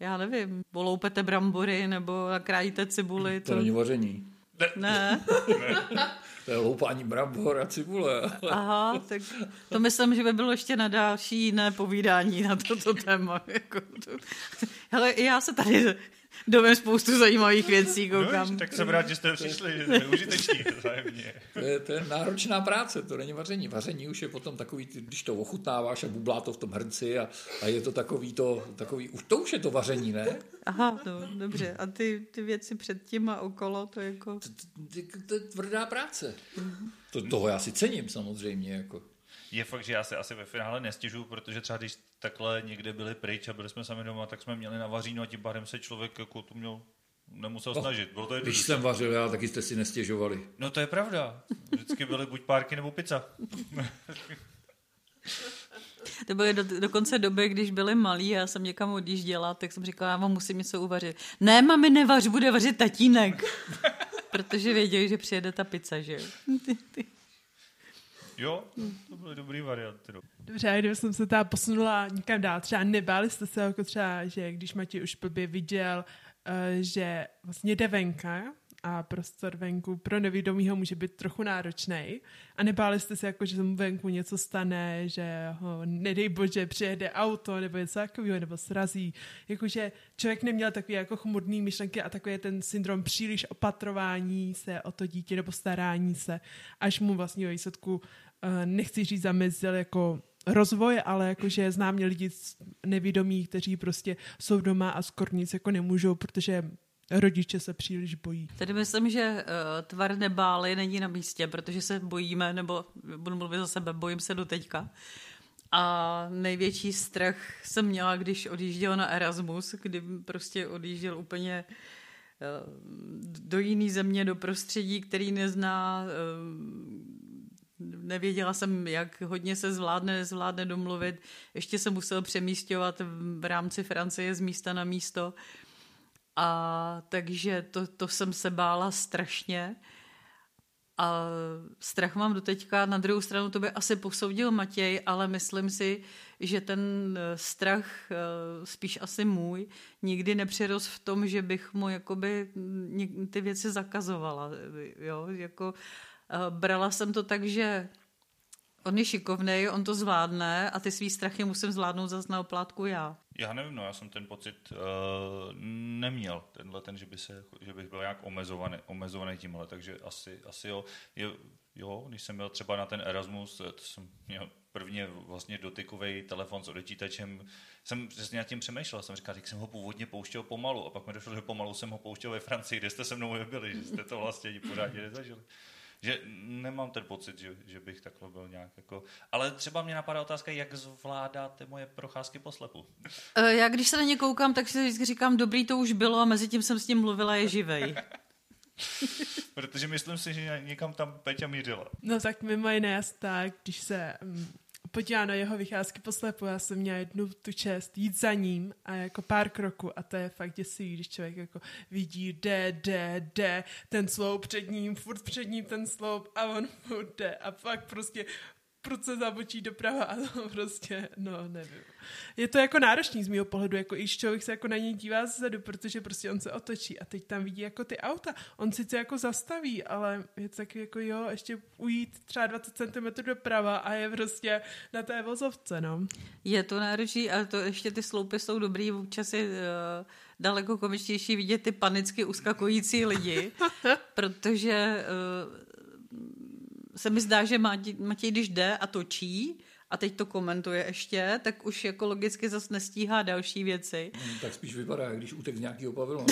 C: já nevím, poloupete brambory nebo nakrájíte cibuli.
D: To, to není vaření.
C: Ne.
D: ne. To je loupání brambor a cibule.
C: Aha, tak to myslím, že by bylo ještě na další jiné povídání na toto téma. Jako. Hele, já se tady dovím spoustu zajímavých věcí, no, koukám.
A: No, tak jsem rád, že jste přišli, že užiteční
D: To je, to je náročná práce, to není vaření. Vaření už je potom takový, když to ochutnáváš a bublá to v tom hrnci a, a je to takový to, takový, už to už je to vaření, ne?
C: Aha, no, dobře. A ty, ty věci před tím a okolo, to je jako... To,
D: to, to je tvrdá práce. To, toho já si cením samozřejmě, jako
A: je fakt, že já se asi ve finále nestěžuju, protože třeba když takhle někde byli pryč a byli jsme sami doma, tak jsme měli na vařínu a tím pádem se člověk jako tu měl nemusel no, snažit. Bylo to
D: když jsem vařil já, taky jste si nestěžovali.
A: No to je pravda. Vždycky byly buď párky nebo pizza.
C: To byly do, dokonce doby, když byli malí a já jsem někam odjížděla, tak jsem říkala, já vám musím něco uvařit. Ne, mami, nevař, bude vařit tatínek. Protože věděli, že přijede ta pizza, že jo.
A: Jo, to byly dobrý varianty. No.
B: Dobře, a kdyby jsem se teda posunula někam dál, třeba nebáli jste se jako třeba, že když Matěj už blbě viděl, uh, že vlastně jde venka a prostor venku pro nevědomýho může být trochu náročný. A nebáli jste se, jako, že se mu venku něco stane, že ho, nedej bože, přijede auto nebo něco takového, nebo srazí. Jakože člověk neměl takové jako chmurné myšlenky a takový ten syndrom příliš opatrování se o to dítě nebo starání se, až mu vlastně výsledku uh, nechci říct zamezil jako rozvoj, ale jakože znám mě lidi nevědomí, kteří prostě jsou doma a skoro nic jako nemůžou, protože rodiče se příliš bojí.
C: Tedy myslím, že uh, tvar nebály není na místě, protože se bojíme, nebo budu mluvit za sebe, bojím se do teďka. A největší strach jsem měla, když odjížděl na Erasmus, kdy prostě odjížděl úplně uh, do jiné země, do prostředí, který nezná, uh, nevěděla jsem, jak hodně se zvládne, nezvládne domluvit. Ještě se musel přemístěvat v rámci Francie z místa na místo. A takže to, to jsem se bála strašně. A strach mám do teďka. Na druhou stranu to by asi posoudil Matěj, ale myslím si, že ten eh, strach, eh, spíš asi můj, nikdy nepřirost v tom, že bych mu jakoby ty věci zakazovala. Jo? Jako, brala jsem to tak, že on je šikovný, on to zvládne a ty svý strachy musím zvládnout zase na oplátku já.
A: Já nevím, no já jsem ten pocit uh, neměl, tenhle ten, že, by se, že bych byl nějak omezovaný, omezovaný tímhle, takže asi, asi jo. Je, jo, když jsem měl třeba na ten Erasmus, eh, to jsem měl prvně vlastně dotykový telefon s odečítačem, jsem přesně nad tím přemýšlel, jsem říkal, že jsem ho původně pouštěl pomalu a pak mi došlo, že pomalu jsem ho pouštěl ve Francii, kde jste se mnou byli, že jste to vlastně pořádně nezažili. Že nemám ten pocit, že, že bych takhle byl nějak jako... Ale třeba mě napadá otázka, jak zvládáte moje procházky po slepu?
C: Eh, já když se na ně koukám, tak si vždycky říkám, dobrý to už bylo a mezi tím jsem s ním mluvila, je živej.
A: Protože myslím si, že někam tam Peťa mířila.
B: No tak mimo jiné tak, když se podívá na jeho vycházky po slepu, já jsem měla jednu tu čest jít za ním a jako pár kroků a to je fakt děsivý, když člověk jako vidí jde, jde, jde, ten sloup před ním, furt před ním ten sloup a on furt jde a fakt prostě prudce zabočí doprava a to prostě, no nevím. Je to jako náročný z mého pohledu, jako i člověk se jako na něj dívá zezadu, protože prostě on se otočí a teď tam vidí jako ty auta. On sice jako zastaví, ale je to taky jako jo, ještě ujít třeba 20 cm doprava a je prostě na té vozovce, no.
C: Je to náročný, ale to ještě ty sloupy jsou dobrý, občas je uh, daleko komičtější vidět ty panicky uskakující lidi, protože uh, se mi zdá, že Matěj, když jde a točí, a teď to komentuje ještě, tak už jako logicky zase nestíhá další věci.
D: Hmm, tak spíš vypadá, když utek z nějakého pavilonu.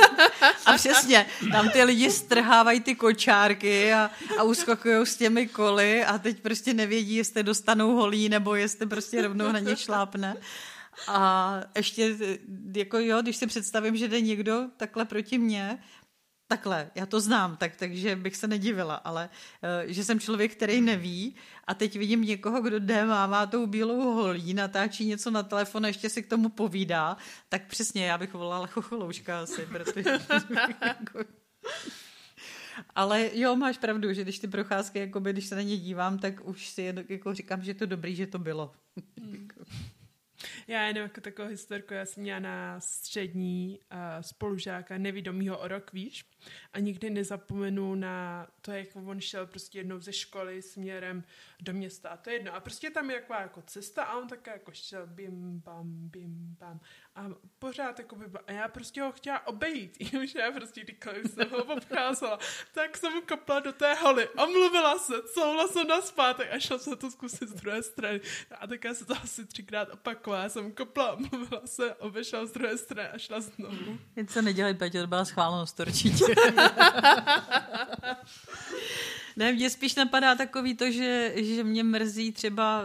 C: a přesně, tam ty lidi strhávají ty kočárky a, a uskakují s těmi koly a teď prostě nevědí, jestli dostanou holí nebo jestli prostě rovnou na ně šlápne. A ještě, jako jo, když si představím, že jde někdo takhle proti mně, takhle, já to znám, tak, takže bych se nedivila, ale uh, že jsem člověk, který neví a teď vidím někoho, kdo jde, má, má tou bílou holí, natáčí něco na telefon a ještě si k tomu povídá, tak přesně já bych volala chocholouška asi, protože jako... Ale jo, máš pravdu, že když ty procházky, jakoby, když se na ně dívám, tak už si jako říkám, že je to dobrý, že to bylo. Mm.
B: Já jenom jako takovou historku, já jsem měla na střední uh, spolužáka nevidomýho o rok, víš, a nikdy nezapomenu na to, jak on šel prostě jednou ze školy směrem do města a to je jedno. A prostě tam je taková jako cesta a on tak jako šel bim, bam, bim, bam. A pořád jako by, a já prostě ho chtěla obejít, že já prostě když jsem ho obcházela, tak jsem kopla do té holy, omluvila se, coula jsem na zpátek a šla jsem to zkusit z druhé strany. A tak já se to asi třikrát opakovala, já jsem kopla, omluvila se, obešla z druhé strany a šla znovu.
C: Jen se nedělej, Peťo, to byla schválnost určitě. ne, mě spíš napadá takový to, že, že mě mrzí třeba,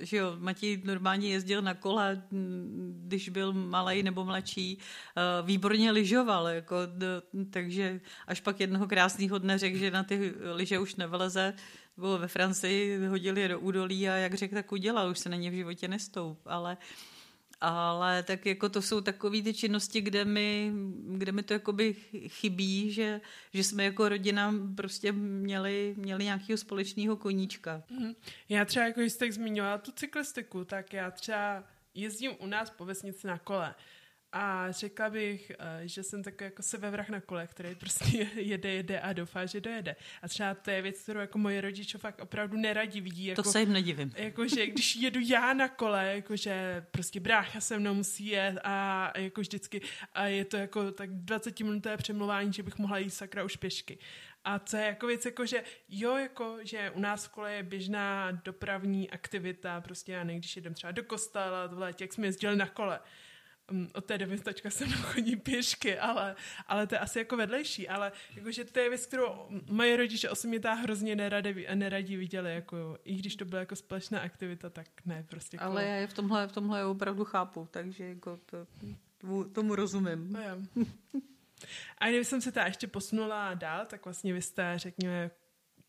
C: eh, že jo, Matěj normálně jezdil na kole, když byl malý nebo mladší, eh, výborně lyžoval, jako, takže až pak jednoho krásného dne řekl, že na ty lyže už nevleze, bylo ve Francii, hodili je do údolí a jak řekl, tak udělal, už se na ně v životě nestoup, ale uh, ale tak jako to jsou takové ty činnosti, kde mi, kde mi to jakoby chybí, že, že jsme jako rodina prostě měli, měli nějakého společného koníčka.
B: Mm. Já třeba, jako jste zmiňovala tu cyklistiku, tak já třeba jezdím u nás po vesnici na kole. A řekla bych, eh, že jsem takový jako sebevrah na kole, který prostě jede, jede a doufá, že dojede. A třeba to je věc, kterou jako moje rodiče fakt opravdu neradi vidí. Jako,
C: to se jim nedivím.
B: Jako, že když jedu já na kole, jako, že prostě brácha se mnou musí jet a jako vždycky a je to jako tak 20 minutové přemluvání, že bych mohla jít sakra už pěšky. A co je jako věc, jako že jo, jako, že u nás v kole je běžná dopravní aktivita, prostě já když jedem třeba do kostela, v létě, jak jsme jezdili na kole, od té doby tačka se mnou chodí pěšky, ale, ale to je asi jako vedlejší, ale jakože to je věc, kterou moje rodiče osobně hrozně neradi, neradí viděli, jako, i když to byla jako společná aktivita, tak ne, prostě.
C: Ale já je v tomhle, v tomhle opravdu chápu, takže jako to, tomu rozumím.
B: No, jo. A když jsem se ta ještě posunula dál, tak vlastně vy jste, řekněme,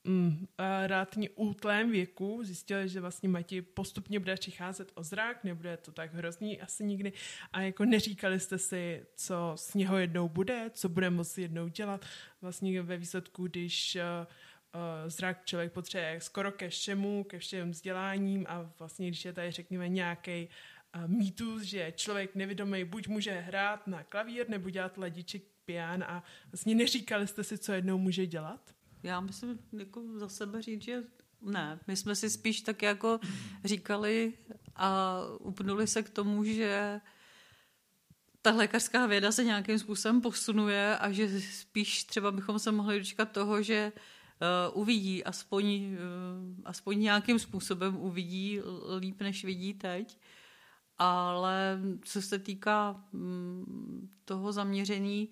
B: mm, relativně útlém věku zjistili, že vlastně Mati postupně bude přicházet o zrak, nebude to tak hrozný asi nikdy a jako neříkali jste si, co z něho jednou bude, co bude moci jednou dělat. Vlastně ve výsledku, když uh, zrak člověk potřebuje skoro ke všemu, ke všem vzděláním a vlastně, když je tady, řekněme, nějaký uh, mýtus, že člověk nevědomý buď může hrát na klavír nebo dělat lediček pian a vlastně neříkali jste si, co jednou může dělat?
C: Já myslím jako za sebe říct, že ne. My jsme si spíš tak jako říkali a upnuli se k tomu, že ta lékařská věda se nějakým způsobem posunuje a že spíš třeba bychom se mohli dočkat toho, že uh, uvidí, aspoň, uh, aspoň nějakým způsobem uvidí líp, než vidí teď. Ale co se týká um, toho zaměření,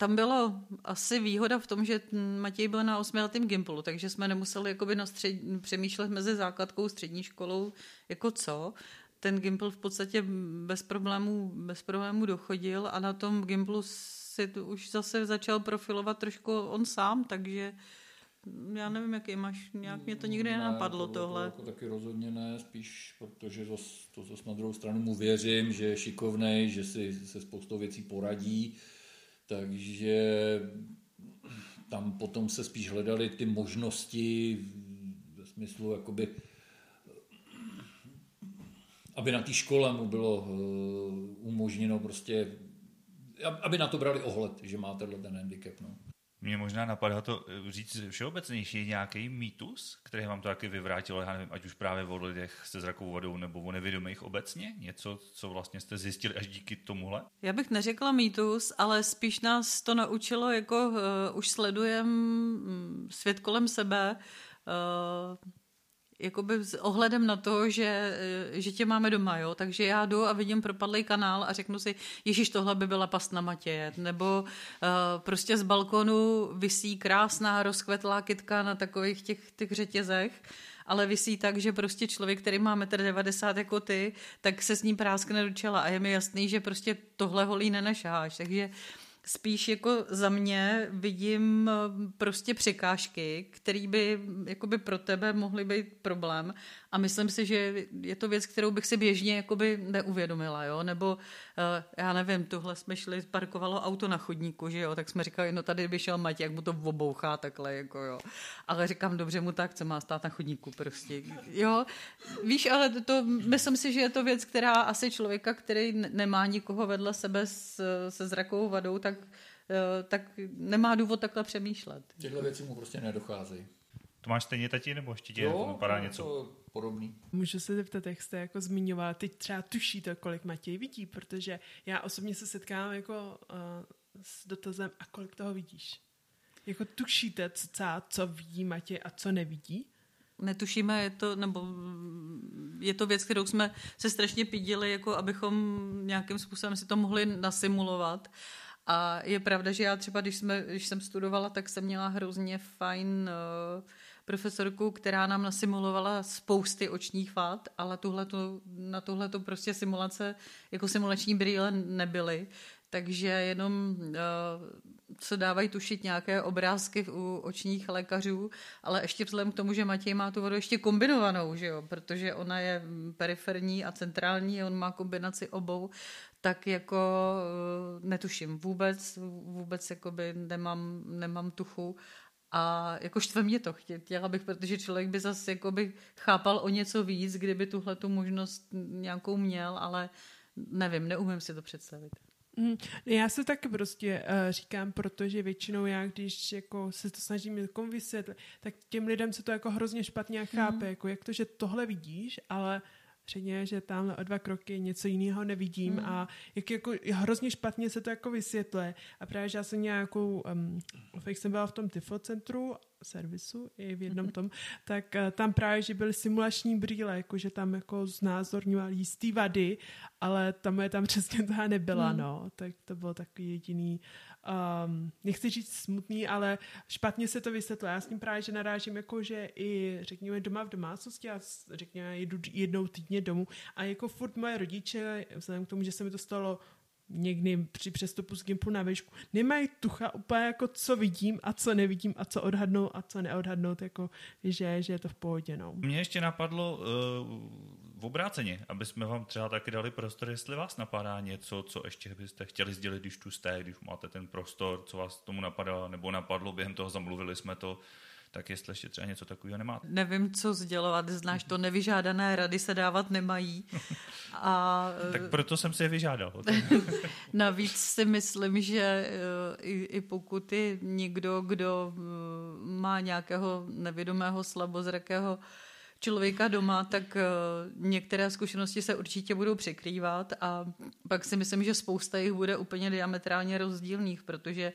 C: tam bylo asi výhoda v tom, že Matěj byl na osmiletém Gimplu, takže jsme nemuseli jakoby na střed, přemýšlet mezi základkou střední školou, jako co. Ten Gimpl v podstatě bez problémů, bez problémů dochodil a na tom Gimplu si už zase začal profilovat trošku on sám, takže já nevím, jaký máš, nějak mě to nikdy ne, nenapadlo
D: to,
C: tohle.
D: To jako taky rozhodně ne, spíš protože to, to zase na druhou stranu mu věřím, že je šikovnej, že si se spoustou věcí poradí, takže tam potom se spíš hledaly ty možnosti ve smyslu, jakoby, aby na té škole mu bylo eh, umožněno prostě, aby na to brali ohled, že má tenhle ten handicap. No.
A: Mě možná napadá to eh, říct všeobecnější nějaký mýtus, který vám to taky vyvrátilo, já nevím, ať už právě o lidech se zrakovou vadou nebo o nevědomých obecně, něco, co vlastně jste zjistili až díky tomuhle?
C: Já bych neřekla mýtus, ale spíš nás to naučilo, jako uh, už sledujem um, svět kolem sebe, uh, jakoby s ohledem na to, že, eh, že tě máme doma, jo, takže já jdu a vidím propadlý kanál a řeknu si, ježiš, tohle by byla past na matě, nebo uh, prostě z balkonu visí krásná rozkvetlá kytka na takových těch, těch řetězech, ale visí tak, že prostě člověk, který má 1,90 m jako ty, tak se s ním práskne do čela a je mi jasný, že prostě tohle holí nenešáš, takže uh, spíš jako za mě vidím eh, prostě překážky, které by jakoby pro tebe mohly být problém. A myslím si, že je to věc, kterou bych si běžně jakoby neuvědomila, jo, nebo uh, já nevím, tohle jsme šli, parkovalo auto na chodníku, že jo, tak jsme říkali, no tady by šel Matěj, jak mu to obouchá takhle, jako jo, ale říkám, dobře mu tak, co má stát na chodníku prostě, jo, víš, ale to, myslím si, že je to věc, která asi člověka, který nemá nikoho vedle sebe s, se zrakovou vadou, tak eh, tak nemá důvod takhle přemýšlet.
D: Tyhle věci mu prostě nedocházejí.
A: To máš stejně tati, nebo ještě ti jo, napadá něco? To
D: podobný.
B: Můžu se zeptat, jak jste jako zmiňovala, teď třeba tušíte, kolik Matěj vidí, protože já osobně se setkám jako uh, s dotazem, a kolik toho vidíš? Jako tušíte, co, co vidí Matěj a co nevidí?
C: Netušíme, je to, nebo je to věc, kterou jsme se strašně pídili, jako abychom nějakým způsobem si to mohli nasimulovat. A je pravda, že já třeba, když, jsme, když jsem studovala, tak jsem měla hrozně fajn uh, profesorku, která nám nasimulovala spousty očních vad, ale tuhleto, na tohle to prostě simulace jako simulační brýle nebyly. Takže jenom uh, se dávají tušit nějaké obrázky u očních lékařů, ale ještě vzhledem k tomu, že Matěj má tu vodu ještě kombinovanou, že jo, protože ona je periferní a centrální, on má kombinaci obou, tak jako uh, netuším vůbec, vůbec jakoby nemám, nemám tuchu a jako štve mě to, chtěla bych, protože člověk by zase jakoby chápal o něco víc, kdyby tuhle tu možnost nějakou měl, ale nevím, neumím si to představit.
B: Mm, já se taky prostě uh, říkám, protože většinou já, když jako se to snažím někomu vysvětlit, tak těm lidem se to jako hrozně špatně chápe, mm. jako jak to, že tohle vidíš, ale řekně, že tam o dva kroky něco jiného nevidím mm. a jak jako hrozně špatně se to jako vysvětluje. A právě, že já jsem nějakou, um, jak jsem byla v tom Tifo centru servisu i v jednom tom, tak uh, tam právě, že byly simulační brýle, jako že tam jako znázorňoval jistý vady, ale tam je tam přesně toho nebyla, mm. no. Tak to bylo takový jediný um, nechci říct smutný, ale špatně se to vysvětluje. Já s tím právě, že narážím jako, že i řekněme doma v domácnosti, já řekněme jedu jednou týdně domů a jako furt moje rodiče, vzhledem k tomu, že se mi to stalo někdy při přestupu z Gimpu na výšku, nemají tucha úplně jako co vidím a co nevidím a co odhadnou a co neodhadnout, jako že, že je to v pohodě. No.
A: Mně ještě napadlo uh, v obráceně, aby jsme vám třeba taky dali prostor, jestli vás napadá něco, co ještě byste chtěli sdělit, když tu jste, když máte ten prostor, co vás tomu napadá, nebo napadlo během toho, zamluvili jsme to, tak jestli ještě třeba něco takového nemáte.
C: Nevím, co sdělovat, znáš to, nevyžádané rady se dávat nemají. A,
A: tak proto jsem si je vyžádal.
C: navíc si myslím, že eh, i, i pokud je někdo, kdo eh, má nějakého nevědomého slabozrakého člověka doma, tak eh, některé zkušenosti se určitě budou překrývat a pak si myslím, že spousta jich bude úplně diametrálně rozdílných, protože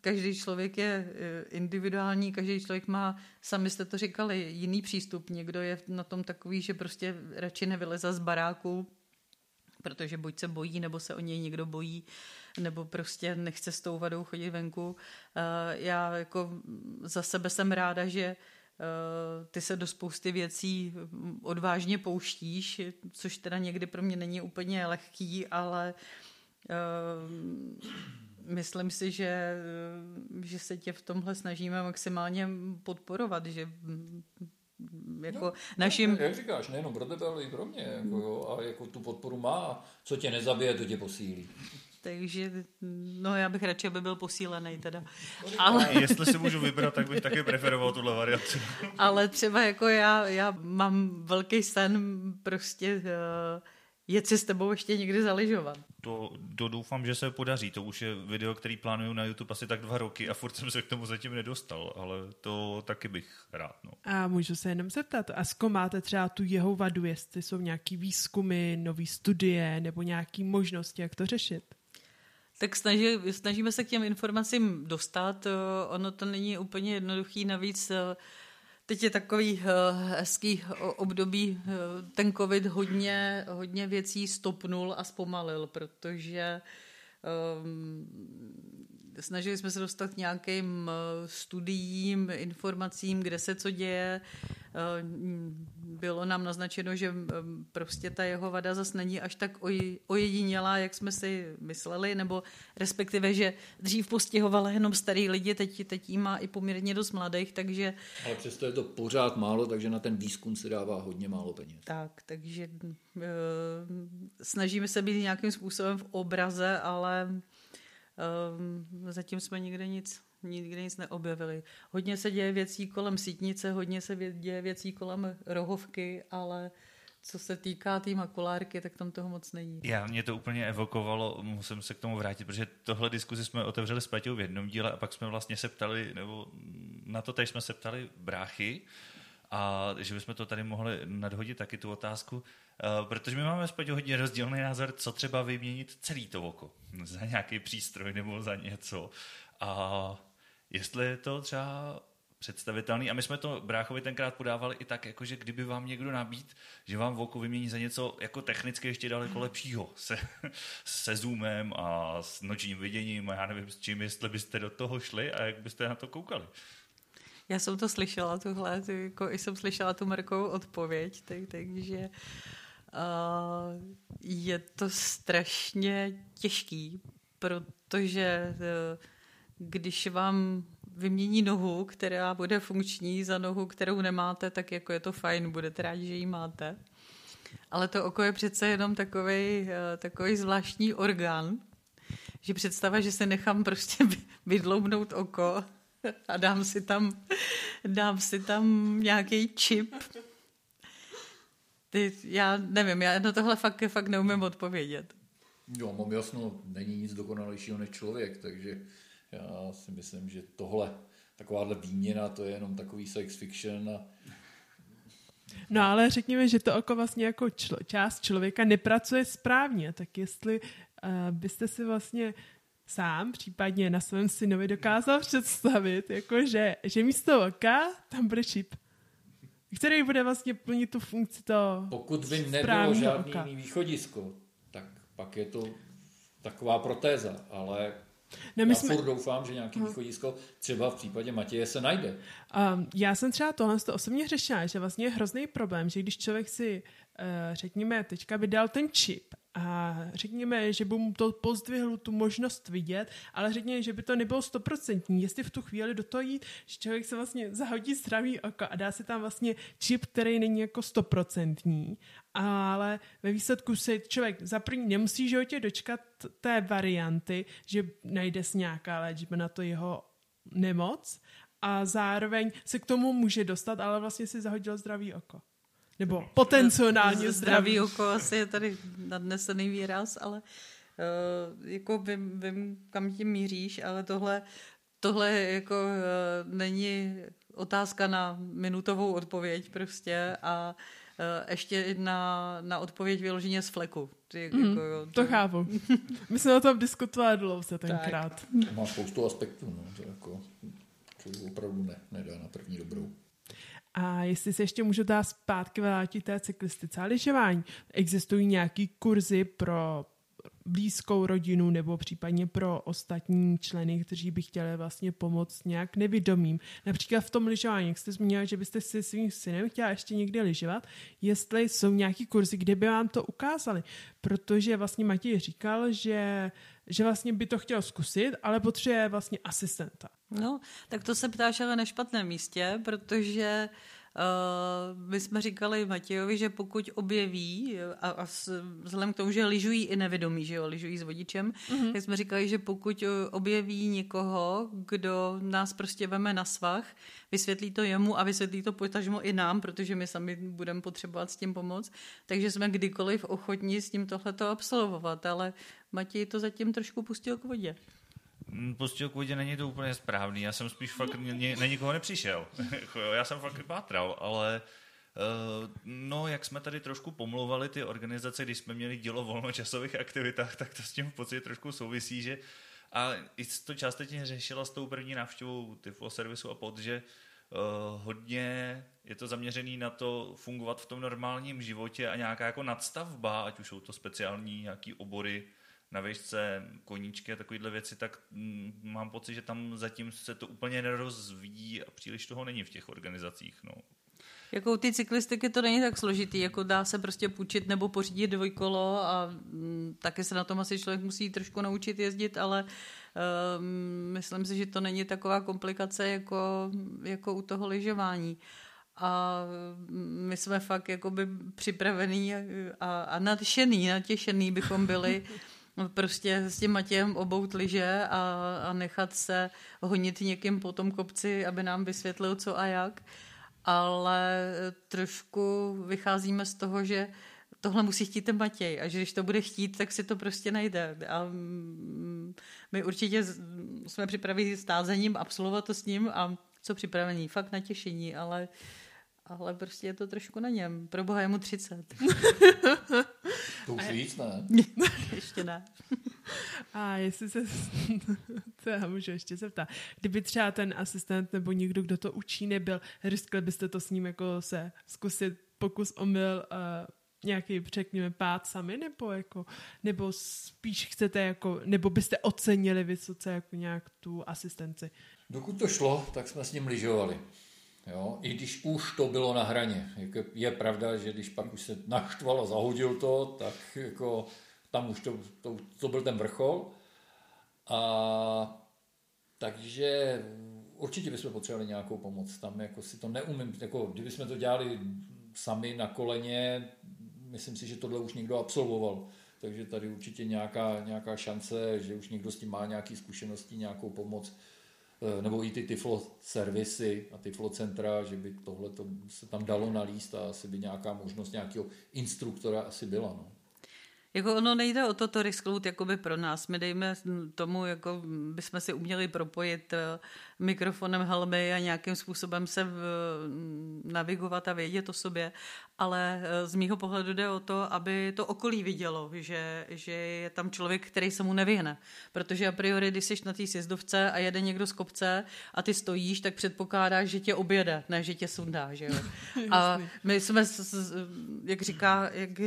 C: každý člověk je eh, individuální, každý člověk má, sami jste to říkali, jiný přístup. Někdo je na tom takový, že prostě radši nevyleze z baráku, protože buď se bojí, nebo se o něj někdo bojí, nebo prostě nechce s tou vadou chodit venku. Já jako za sebe jsem ráda, že eh, ty se do spousty věcí odvážně pouštíš, což teda někdy pro mě není úplně lehký, ale eh, myslím si, že, že se tě v tomhle snažíme maximálně podporovat, že jako no, našim...
D: Jak říkáš, nejenom pro tebe, ale i pro mě. Jako, jo, a jako tu podporu má. Co tě nezabije, to tě posílí.
C: Takže, no já bych radši, aby byl posílený teda.
A: Ale... Jestli si můžu vybrat, tak bych taky preferoval tuhle variantu.
C: Ale třeba jako já, já mám velký sen prostě uh, jet si s tebou ještě někdy zaližovat.
A: To, to doufám, že se podaří. To už je video, který plánuju na YouTube asi tak dva roky a furt jsem se k tomu zatím nedostal, ale to taky bych rád. No.
B: A můžu se jenom zeptat, a zkoumáte třeba tu jeho vadu, jestli jsou nějaký výzkumy, nové studie nebo nějaké možnosti, jak to řešit?
C: Tak snaží, snažíme se k těm informacím dostat. Ono to není úplně jednoduchý, navíc Teď je takový uh, hezký období, uh, ten covid hodně, hodně věcí stopnul a zpomalil, protože um, snažili jsme se dostat k nějakým uh, studiím, informacím, kde se co děje. Eh, bylo nám naznačeno, že eh, prostě ta jeho vada zase není až tak ojedinělá, jak jsme si mysleli, nebo respektive, že dřív postihovala jenom starý lidi, teď, teď jí má i poměrně dost mladých, takže...
D: Ale přesto je to pořád málo, takže na ten výzkum se dává hodně málo peněz.
C: Tak, takže snažíme se být nějakým způsobem v obraze, ale zatím jsme nikde nic nikdy nic neobjevili. Hodně se děje věcí kolem sítnice, hodně se děje věcí kolem rohovky, ale co se týká té tý makulárky, tak tam toho moc není.
A: Já, mě to úplně evokovalo, musím se k tomu vrátit, protože tohle diskuzi jsme otevřeli s Paťou v jednom díle a pak jsme vlastně se ptali, nebo na to teď jsme se ptali bráchy, a že bychom to tady mohli nadhodit taky tu otázku, uh, protože my máme spíš hodně rozdílný názor, co třeba vyměnit celý to oko za nějaký přístroj nebo za něco. A jestli je to třeba představitelný. A my jsme to bráchovi tenkrát podávali i tak, jako že kdyby vám někdo nabít, že vám v oku vymění za něco jako technicky ještě daleko lepšího, se, se zoomem a s nočním viděním a já nevím s čím, jestli byste do toho šli a jak byste na to koukali.
C: Já jsem to slyšela, tuhle, jako jsem slyšela tu Markovou odpověď, tak, takže uh, je to strašně těžký, protože uh, když vám vymění nohu, která bude funkční za nohu, kterou nemáte, tak jako je to fajn, budete rádi, že ji máte. Ale to oko je přece jenom takový, eh, takový zvláštní orgán, že představa, že se nechám prostě vydloubnout oko a dám si tam, dám si tam nějaký čip, Ty, já nevím, já na tohle fakt, fakt neumím odpovědět.
D: Jo, mám jasno, není nic dokonalejšího než člověk, takže já si myslím, že tohle, takováhle výměna, to je jenom takový sex fiction a
B: No ale řekněme, že to oko vlastně jako člo, část člověka nepracuje správně, tak jestli uh, byste si vlastně sám, případně na svém synovi dokázal představit, jako že, že místo oka tam bude čip, který bude vlastně plnit tu funkci toho
D: Pokud by nebylo žádný oka. východisko, tak pak je to taková protéza, ale No, my já jsme... furt doufám, že nějaký uh-huh. východisko třeba v případě Matěje se najde.
B: Um, já jsem třeba tohle to osobně řešila, že vlastně je hrozný problém, že když člověk si, uh, řekněme, teďka by dal ten čip a řekněme, že by mu to pozdvihlo tu možnost vidět, ale řekněme, že by to nebylo stoprocentní, jestli v tu chvíli do toho jít, že člověk se vlastně zahodí zdravý oko a dá si tam vlastně čip, který není jako stoprocentní, ale ve výsledku se člověk za první nemusí životě dočkat té varianty, že najde s nějaká léčba na to jeho nemoc a zároveň se k tomu může dostat, ale vlastně si zahodil zdravý oko. Nebo potenciálně
C: zdravý. oko asi je tady nadnesený výraz, ale uh, jako vím, vím, kam tím míříš, ale tohle, tohle jako uh, není otázka na minutovou odpověď prostě a uh, ještě na, na odpověď vyloženě z fleku. Ty,
B: mm, jako, jo, to... to chápu. My jsme o tom diskutovali dlouze tenkrát.
D: To má spoustu aspektů, no, to jako to opravdu ne, nedá na první dobrou.
B: A jestli se ještě můžu dát zpátky vrátit té cyklistice a lyžování, existují nějaký kurzy pro blízkou rodinu nebo případně pro ostatní členy, kteří by chtěli vlastně pomoct nějak nevědomým. Například v tom lyžování, jak jste zmínila, že byste si svým synem chtěla ještě někde lyžovat, jestli jsou nějaký kurzy, kde by vám to ukázali. Protože vlastně Matěj říkal, že, že vlastně by to chtěl zkusit, ale potřebuje vlastně asistenta.
C: No, tak to se ptáš ale na špatném místě, protože Uh, my jsme říkali Matějovi, že pokud objeví, a, a vzhledem k tomu, že lyžují i nevědomí, že jo, lyžují s vodičem, mm-hmm. tak jsme říkali, že pokud objeví někoho, kdo nás prostě veme na svach, vysvětlí to jemu a vysvětlí to potažmo i nám, protože my sami budeme potřebovat s tím pomoct, takže jsme kdykoliv ochotní s tím tohleto absolvovat, ale Matěj to zatím trošku pustil k vodě.
A: Mm, vodě není to úplně správný. Já jsem spíš fakt na nikoho nepřišel. Já jsem fakt pátral, ale Uh, no, jak jsme tady trošku pomlouvali ty organizace, když jsme měli dílo volnočasových aktivitách, tak to s tím v podstatě trošku souvisí, že a i to částečně řešila s tou první návštěvou Tiflo servisu a pod, že uh, hodně je to zaměřený na to fungovat v tom normálním životě a nějaká jako nadstavba, ať už jsou to speciální nějaký obory, na výšce koníčky a takovéhle věci, tak mm, mám pocit, že tam zatím se to úplně nerozvíjí a příliš toho není v těch organizacích. No.
C: Jako ty cyklistiky to není tak složitý, jako dá se prostě půjčit nebo pořídit dvojkolo a mm, taky se na tom asi člověk musí trošku naučit jezdit, ale um, myslím si, že to není taková komplikace jako, jako u toho lyžování. A my jsme fakt jakoby připravení a, a nadšený, natěšený bychom byli prostě s tím Matějem obout liže a, a nechat se honit někým po tom kopci, aby nám vysvětlil co a jak. Ale trošku vycházíme z toho, že tohle musí chtít ten Matěj a že když to bude chtít, tak si to prostě najde. A my určitě jsme připraveni s tázením, absolvovat to s ním a co připravení, fakt na těšení, ale ale prostě je to trošku na něm. Pro boha je mu 30.
D: to už víc, ne?
C: ještě ne.
B: A jestli se, to já můžu ještě se ptát, kdyby třeba ten asistent nebo někdo, kdo to učí, nebyl, riskli byste to s ním jako se zkusit pokus omyl uh, nějaký, řekněme, pád sami, nebo jako, nebo spíš chcete jako, nebo byste ocenili vysoce jako nějak tu asistenci?
D: Dokud to šlo, tak jsme s ním lyžovali. Jo? I když už to bylo na hraně. Je pravda, že když pak už se naštval a zahodil to, tak jako tam už to, to, to byl ten vrchol. A takže určitě bychom potřebovali nějakou pomoc. Tam jako si to neumím, jako kdybychom to dělali sami na koleně, myslím si, že tohle už někdo absolvoval. Takže tady určitě nějaká, nějaká šance, že už někdo s tím má nějaké zkušenosti, nějakou pomoc nebo i ty tyflo servisy a tyflo centra, že by tohle se tam dalo nalíst a asi by nějaká možnost nějakého instruktora asi byla. No.
C: Jako ono nejde o to to risknout jakoby pro nás. My dejme tomu, jako bychom si uměli propojit eh, mikrofonem helmy a nějakým způsobem se navigovat a vědět o sobě, ale eh, z mýho pohledu jde o to, aby to okolí vidělo, že, že je tam člověk, který se mu nevyhne. Protože a priori, když jsi na té sjezdovce a jede někdo z kopce a ty stojíš, tak předpokládáš, že tě objede, ne že tě sundá. Že jo? A my jsme, jak říká, jak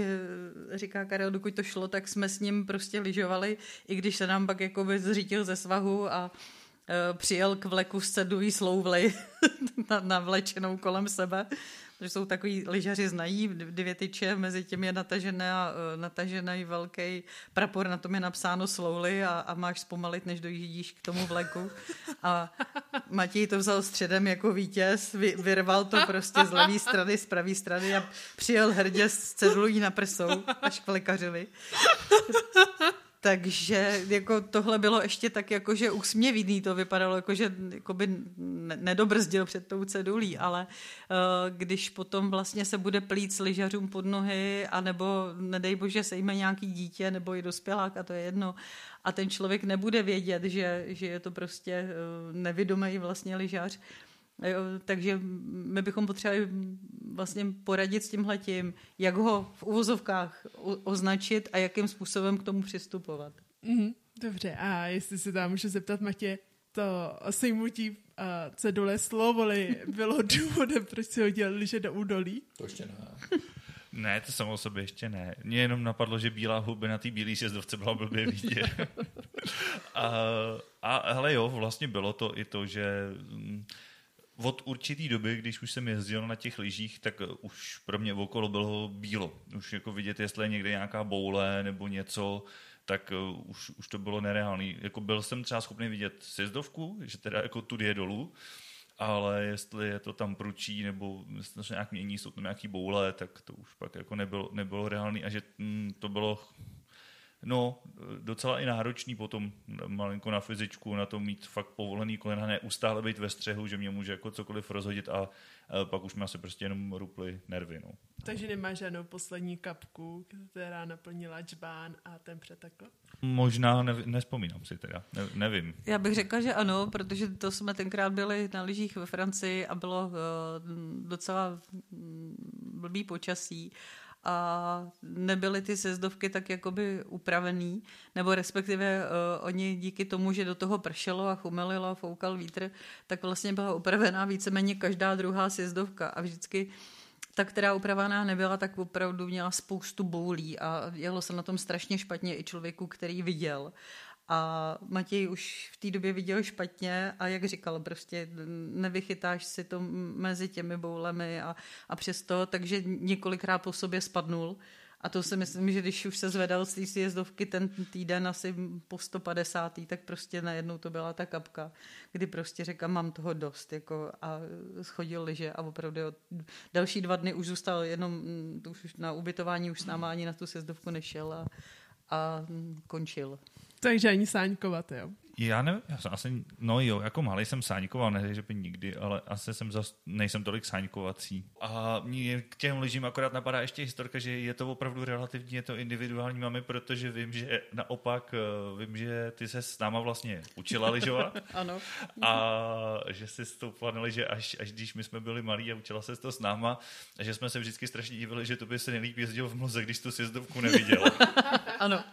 C: říká Karel, dokud to šlo, tak jsme s ním prostě lyžovali, i když se nám pak jakoby zřítil ze svahu a přijel k vleku z ceduvý slouvly navlečenou kolem sebe že jsou takový lyžaři znají, dvě tyče, mezi tím je natažené, e, natažený velký prapor, na tom je napsáno slowly a, a máš zpomalit, než dojíždíš k tomu vleku. A Matěj to vzal středem jako vítěz, vy, vyrval to prostě z levé strany, z pravé strany a přijel hrdě s cedulí na prsou až k lékařovi. Takže jako tohle bylo ještě tak jako, že úsměvný to vypadalo, jako že by nedobrzdil před tou cedulí, ale uh, když potom vlastně se bude plít s lyžařům pod nohy, anebo nedej bože sejme nějaký dítě nebo i dospělák, a to je jedno, a ten člověk nebude vědět, že, že je to prostě uh, nevědomý vlastně lyžař, takže my bychom potřebovali vlastně poradit s tímhletím, jak ho v uvozovkách označit a jakým způsobem k tomu přistupovat.
B: Mm, dobře, a jestli se tam můžu zeptat, Matě, to sejmutí uh, cedule slovoli bylo důvodem, proč si hodil liže do údolí?
D: To ještě ne.
A: Ne, to samo o sobě ještě ne. Mně jenom napadlo, že bílá huby na té bílé sjezdovce byla blbě vidět. a, a hele jo, vlastně bylo to i to, že mm, od určitý doby, když už jsem jezdil na těch lyžích, tak už pro mě okolo bylo bílo. Už jako vidět, jestli je někde nějaká boule nebo něco, tak uh, už, už to bylo nereálný. Jako byl jsem třeba schopný vidět sjezdovku, že teda jako tudy je dolů, ale jestli je to tam pručí nebo jestli nějak mění, jsou tam nějaký boule, tak to už pak jako nebylo, nebylo reálný a že mm, to bylo No, docela i náročný potom malinko na fyzičku, na to mít fakt povolený kolena, neustále být ve střehu, že mě může jako cokoliv rozhodit a pak už mi asi prostě jenom ruply nervy. No.
B: Takže nemá žádnou poslední kapku, která naplnila čbán a ten přetekl?
A: Možná, ne, nespomínám si teda, ne, nevím.
C: Já bych řekla, že ano, protože to jsme tenkrát byli na lyžích ve Francii a bylo uh, docela blbý počasí a nebyly ty sezdovky tak jakoby upravený, nebo respektive uh, oni díky tomu, že do toho pršelo a chumelilo a foukal vítr, tak vlastně byla upravená víceméně každá druhá sezdovka a vždycky ta, která upravená nebyla, tak opravdu měla spoustu boulí a jelo se na tom strašně špatně i člověku, který viděl. A Matěj už v té době viděl špatně a jak říkal, prostě nevychytáš si to mezi těmi boulemi a, a přesto, takže několikrát po sobě spadnul. A to si myslím, že když už se zvedal z té sjezdovky ten týden asi po 150. tak prostě najednou to byla ta kapka, kdy prostě řekl, mám toho dost jako a schodil liže a opravdu další dva dny už zůstal jenom už na ubytování, už s náma ani na tu sjezdovku nešel a, a končil.
B: Takže ani sáňkovat, jo.
A: Já nevím, já jsem asi, no jo, jako malý jsem sáňkoval, ne, že by nikdy, ale asi jsem zas, nejsem tolik sáňkovací. A mě k těm lyžím akorát napadá ještě historka, že je to opravdu relativně je to individuální mami, protože vím, že naopak, eh, vím, že ty se s náma vlastně učila lyžovat.
C: ano.
A: A že jsi stoupla na lyže až, až když my jsme byli malí a učila se to s náma, a že jsme se vždycky strašně divili, že to by se nejlíp jezdil v mloze, když tu sjezdovku neviděla.
C: ano,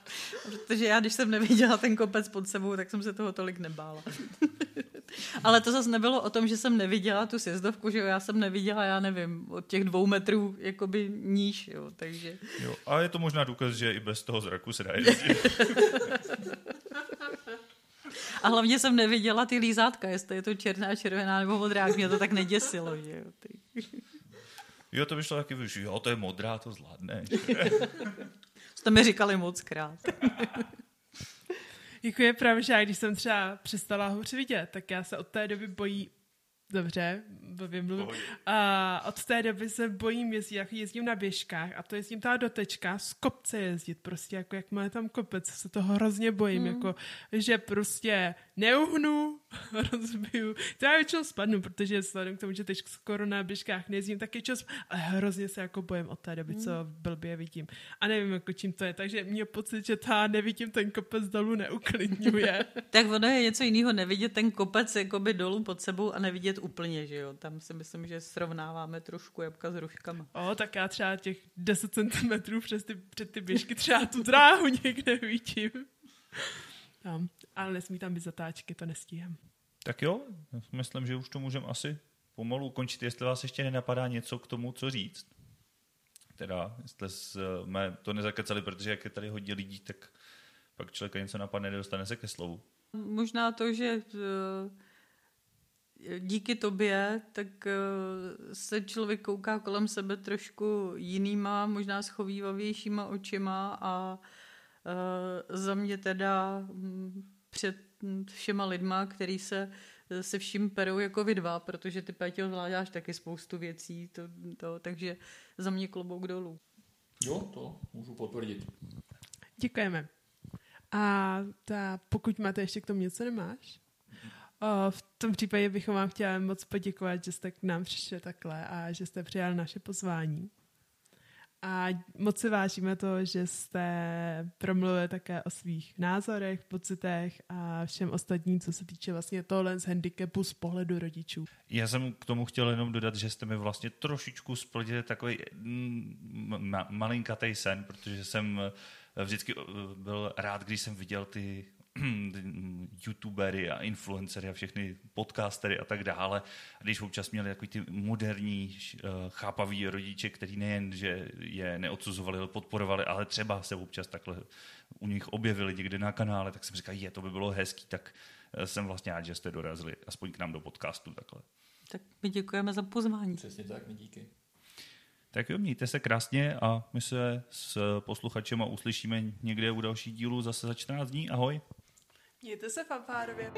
C: protože já, když jsem neviděla ten kopec pod sebou, tak jsem se toho tolik nebála. Ale to zase nebylo o tom, že jsem neviděla tu sjezdovku, že jo, já jsem neviděla, já nevím, od těch dvou metrů jakoby níž, jo, takže...
A: Jo, a je to možná důkaz, že i bez toho zraku se dá jezdit.
C: A hlavně jsem neviděla ty lízátka, jestli je to černá, červená nebo modrá, mě to tak neděsilo, že jo. Ty.
A: Jo, to by šlo taky, že jo, to je modrá, to zvládne.
C: Jste mi říkali moc krát.
B: Jako je pravda, že když jsem třeba přestala hůř vidět, tak já se od té doby bojí Dobře, blbě mluvím. A od té doby se bojím jezdit, jak jezdím na běžkách a to jezdím ta dotečka, z kopce jezdit, prostě jako jak má tam kopec, se toho hrozně bojím, mm. jako že prostě neuhnu rozbiju. To já většinou spadnu, protože vzhledem k tomu, že teď skoro na běžkách nejezdím, tak je čas, ale hrozně se jako bojem od té doby, co blbě vidím. A nevím, jako čím to je, takže mě pocit, že ta nevidím ten kopec dolů neuklidňuje.
C: Tak ono je něco jiného nevidět ten kopec jakoby dolů pod sebou a nevidět úplně, že jo. Tam si myslím, že srovnáváme trošku jabka s ruškama.
B: o, tak já třeba těch 10 cm přes ty, před ty běžky třeba tu dráhu někde vidím. Tam. Ale nesmí tam být zatáčky, to nestíhám.
A: Tak jo, myslím, že už to můžeme asi pomalu ukončit, jestli vás ještě nenapadá něco k tomu, co říct. Teda, jestli jsme to nezakecali, protože jak je tady hodně lidí, tak pak člověka něco napadne, nedostane se ke slovu.
C: Možná to, že eh, díky tobě, tak eh, se člověk kouká kolem sebe trošku jinýma, možná schovývavějšíma očima a eh, za mě teda mm, před všema lidma, který se se vším perou jako vy dva, protože ty Pétě zvládáš taky spoustu věcí, to, to, takže za mě klobouk dolů.
D: Jo, to můžu potvrdit.
B: Děkujeme. A ta, pokud máte ještě k tomu něco, nemáš? O, v tom případě bychom vám chtěli moc poděkovat, že jste k nám přišli takhle a že jste přijali naše pozvání. A moc si vážíme to, že jste promluvili také o svých názorech, pocitech a všem ostatním, co se týče vlastně tohle z handicapu z pohledu rodičů.
A: Já jsem k tomu chtěl jenom dodat, že jste mi vlastně trošičku splnili takový ma- malinkatý sen, protože jsem vždycky byl rád, když jsem viděl ty youtubery a influencery a všechny podcastery a tak dále. A když občas měli takový ty moderní, eh, chápavý rodiče, který nejen, že je neodsuzovali, ale podporovali, ale třeba se občas takhle u nich objevili někde na kanále, tak jsem říkal, je, to by bylo hezký, tak eh, jsem vlastně rád, že jste dorazili aspoň k nám do podcastu takhle.
C: Tak my děkujeme za pozvání.
D: Přesně tak, my díky.
A: Tak jo, mějte se krásně a my se s posluchačem uslyšíme někde u dalších dílů zase za 14 dní. Ahoj.
B: Mějte se fanfárově.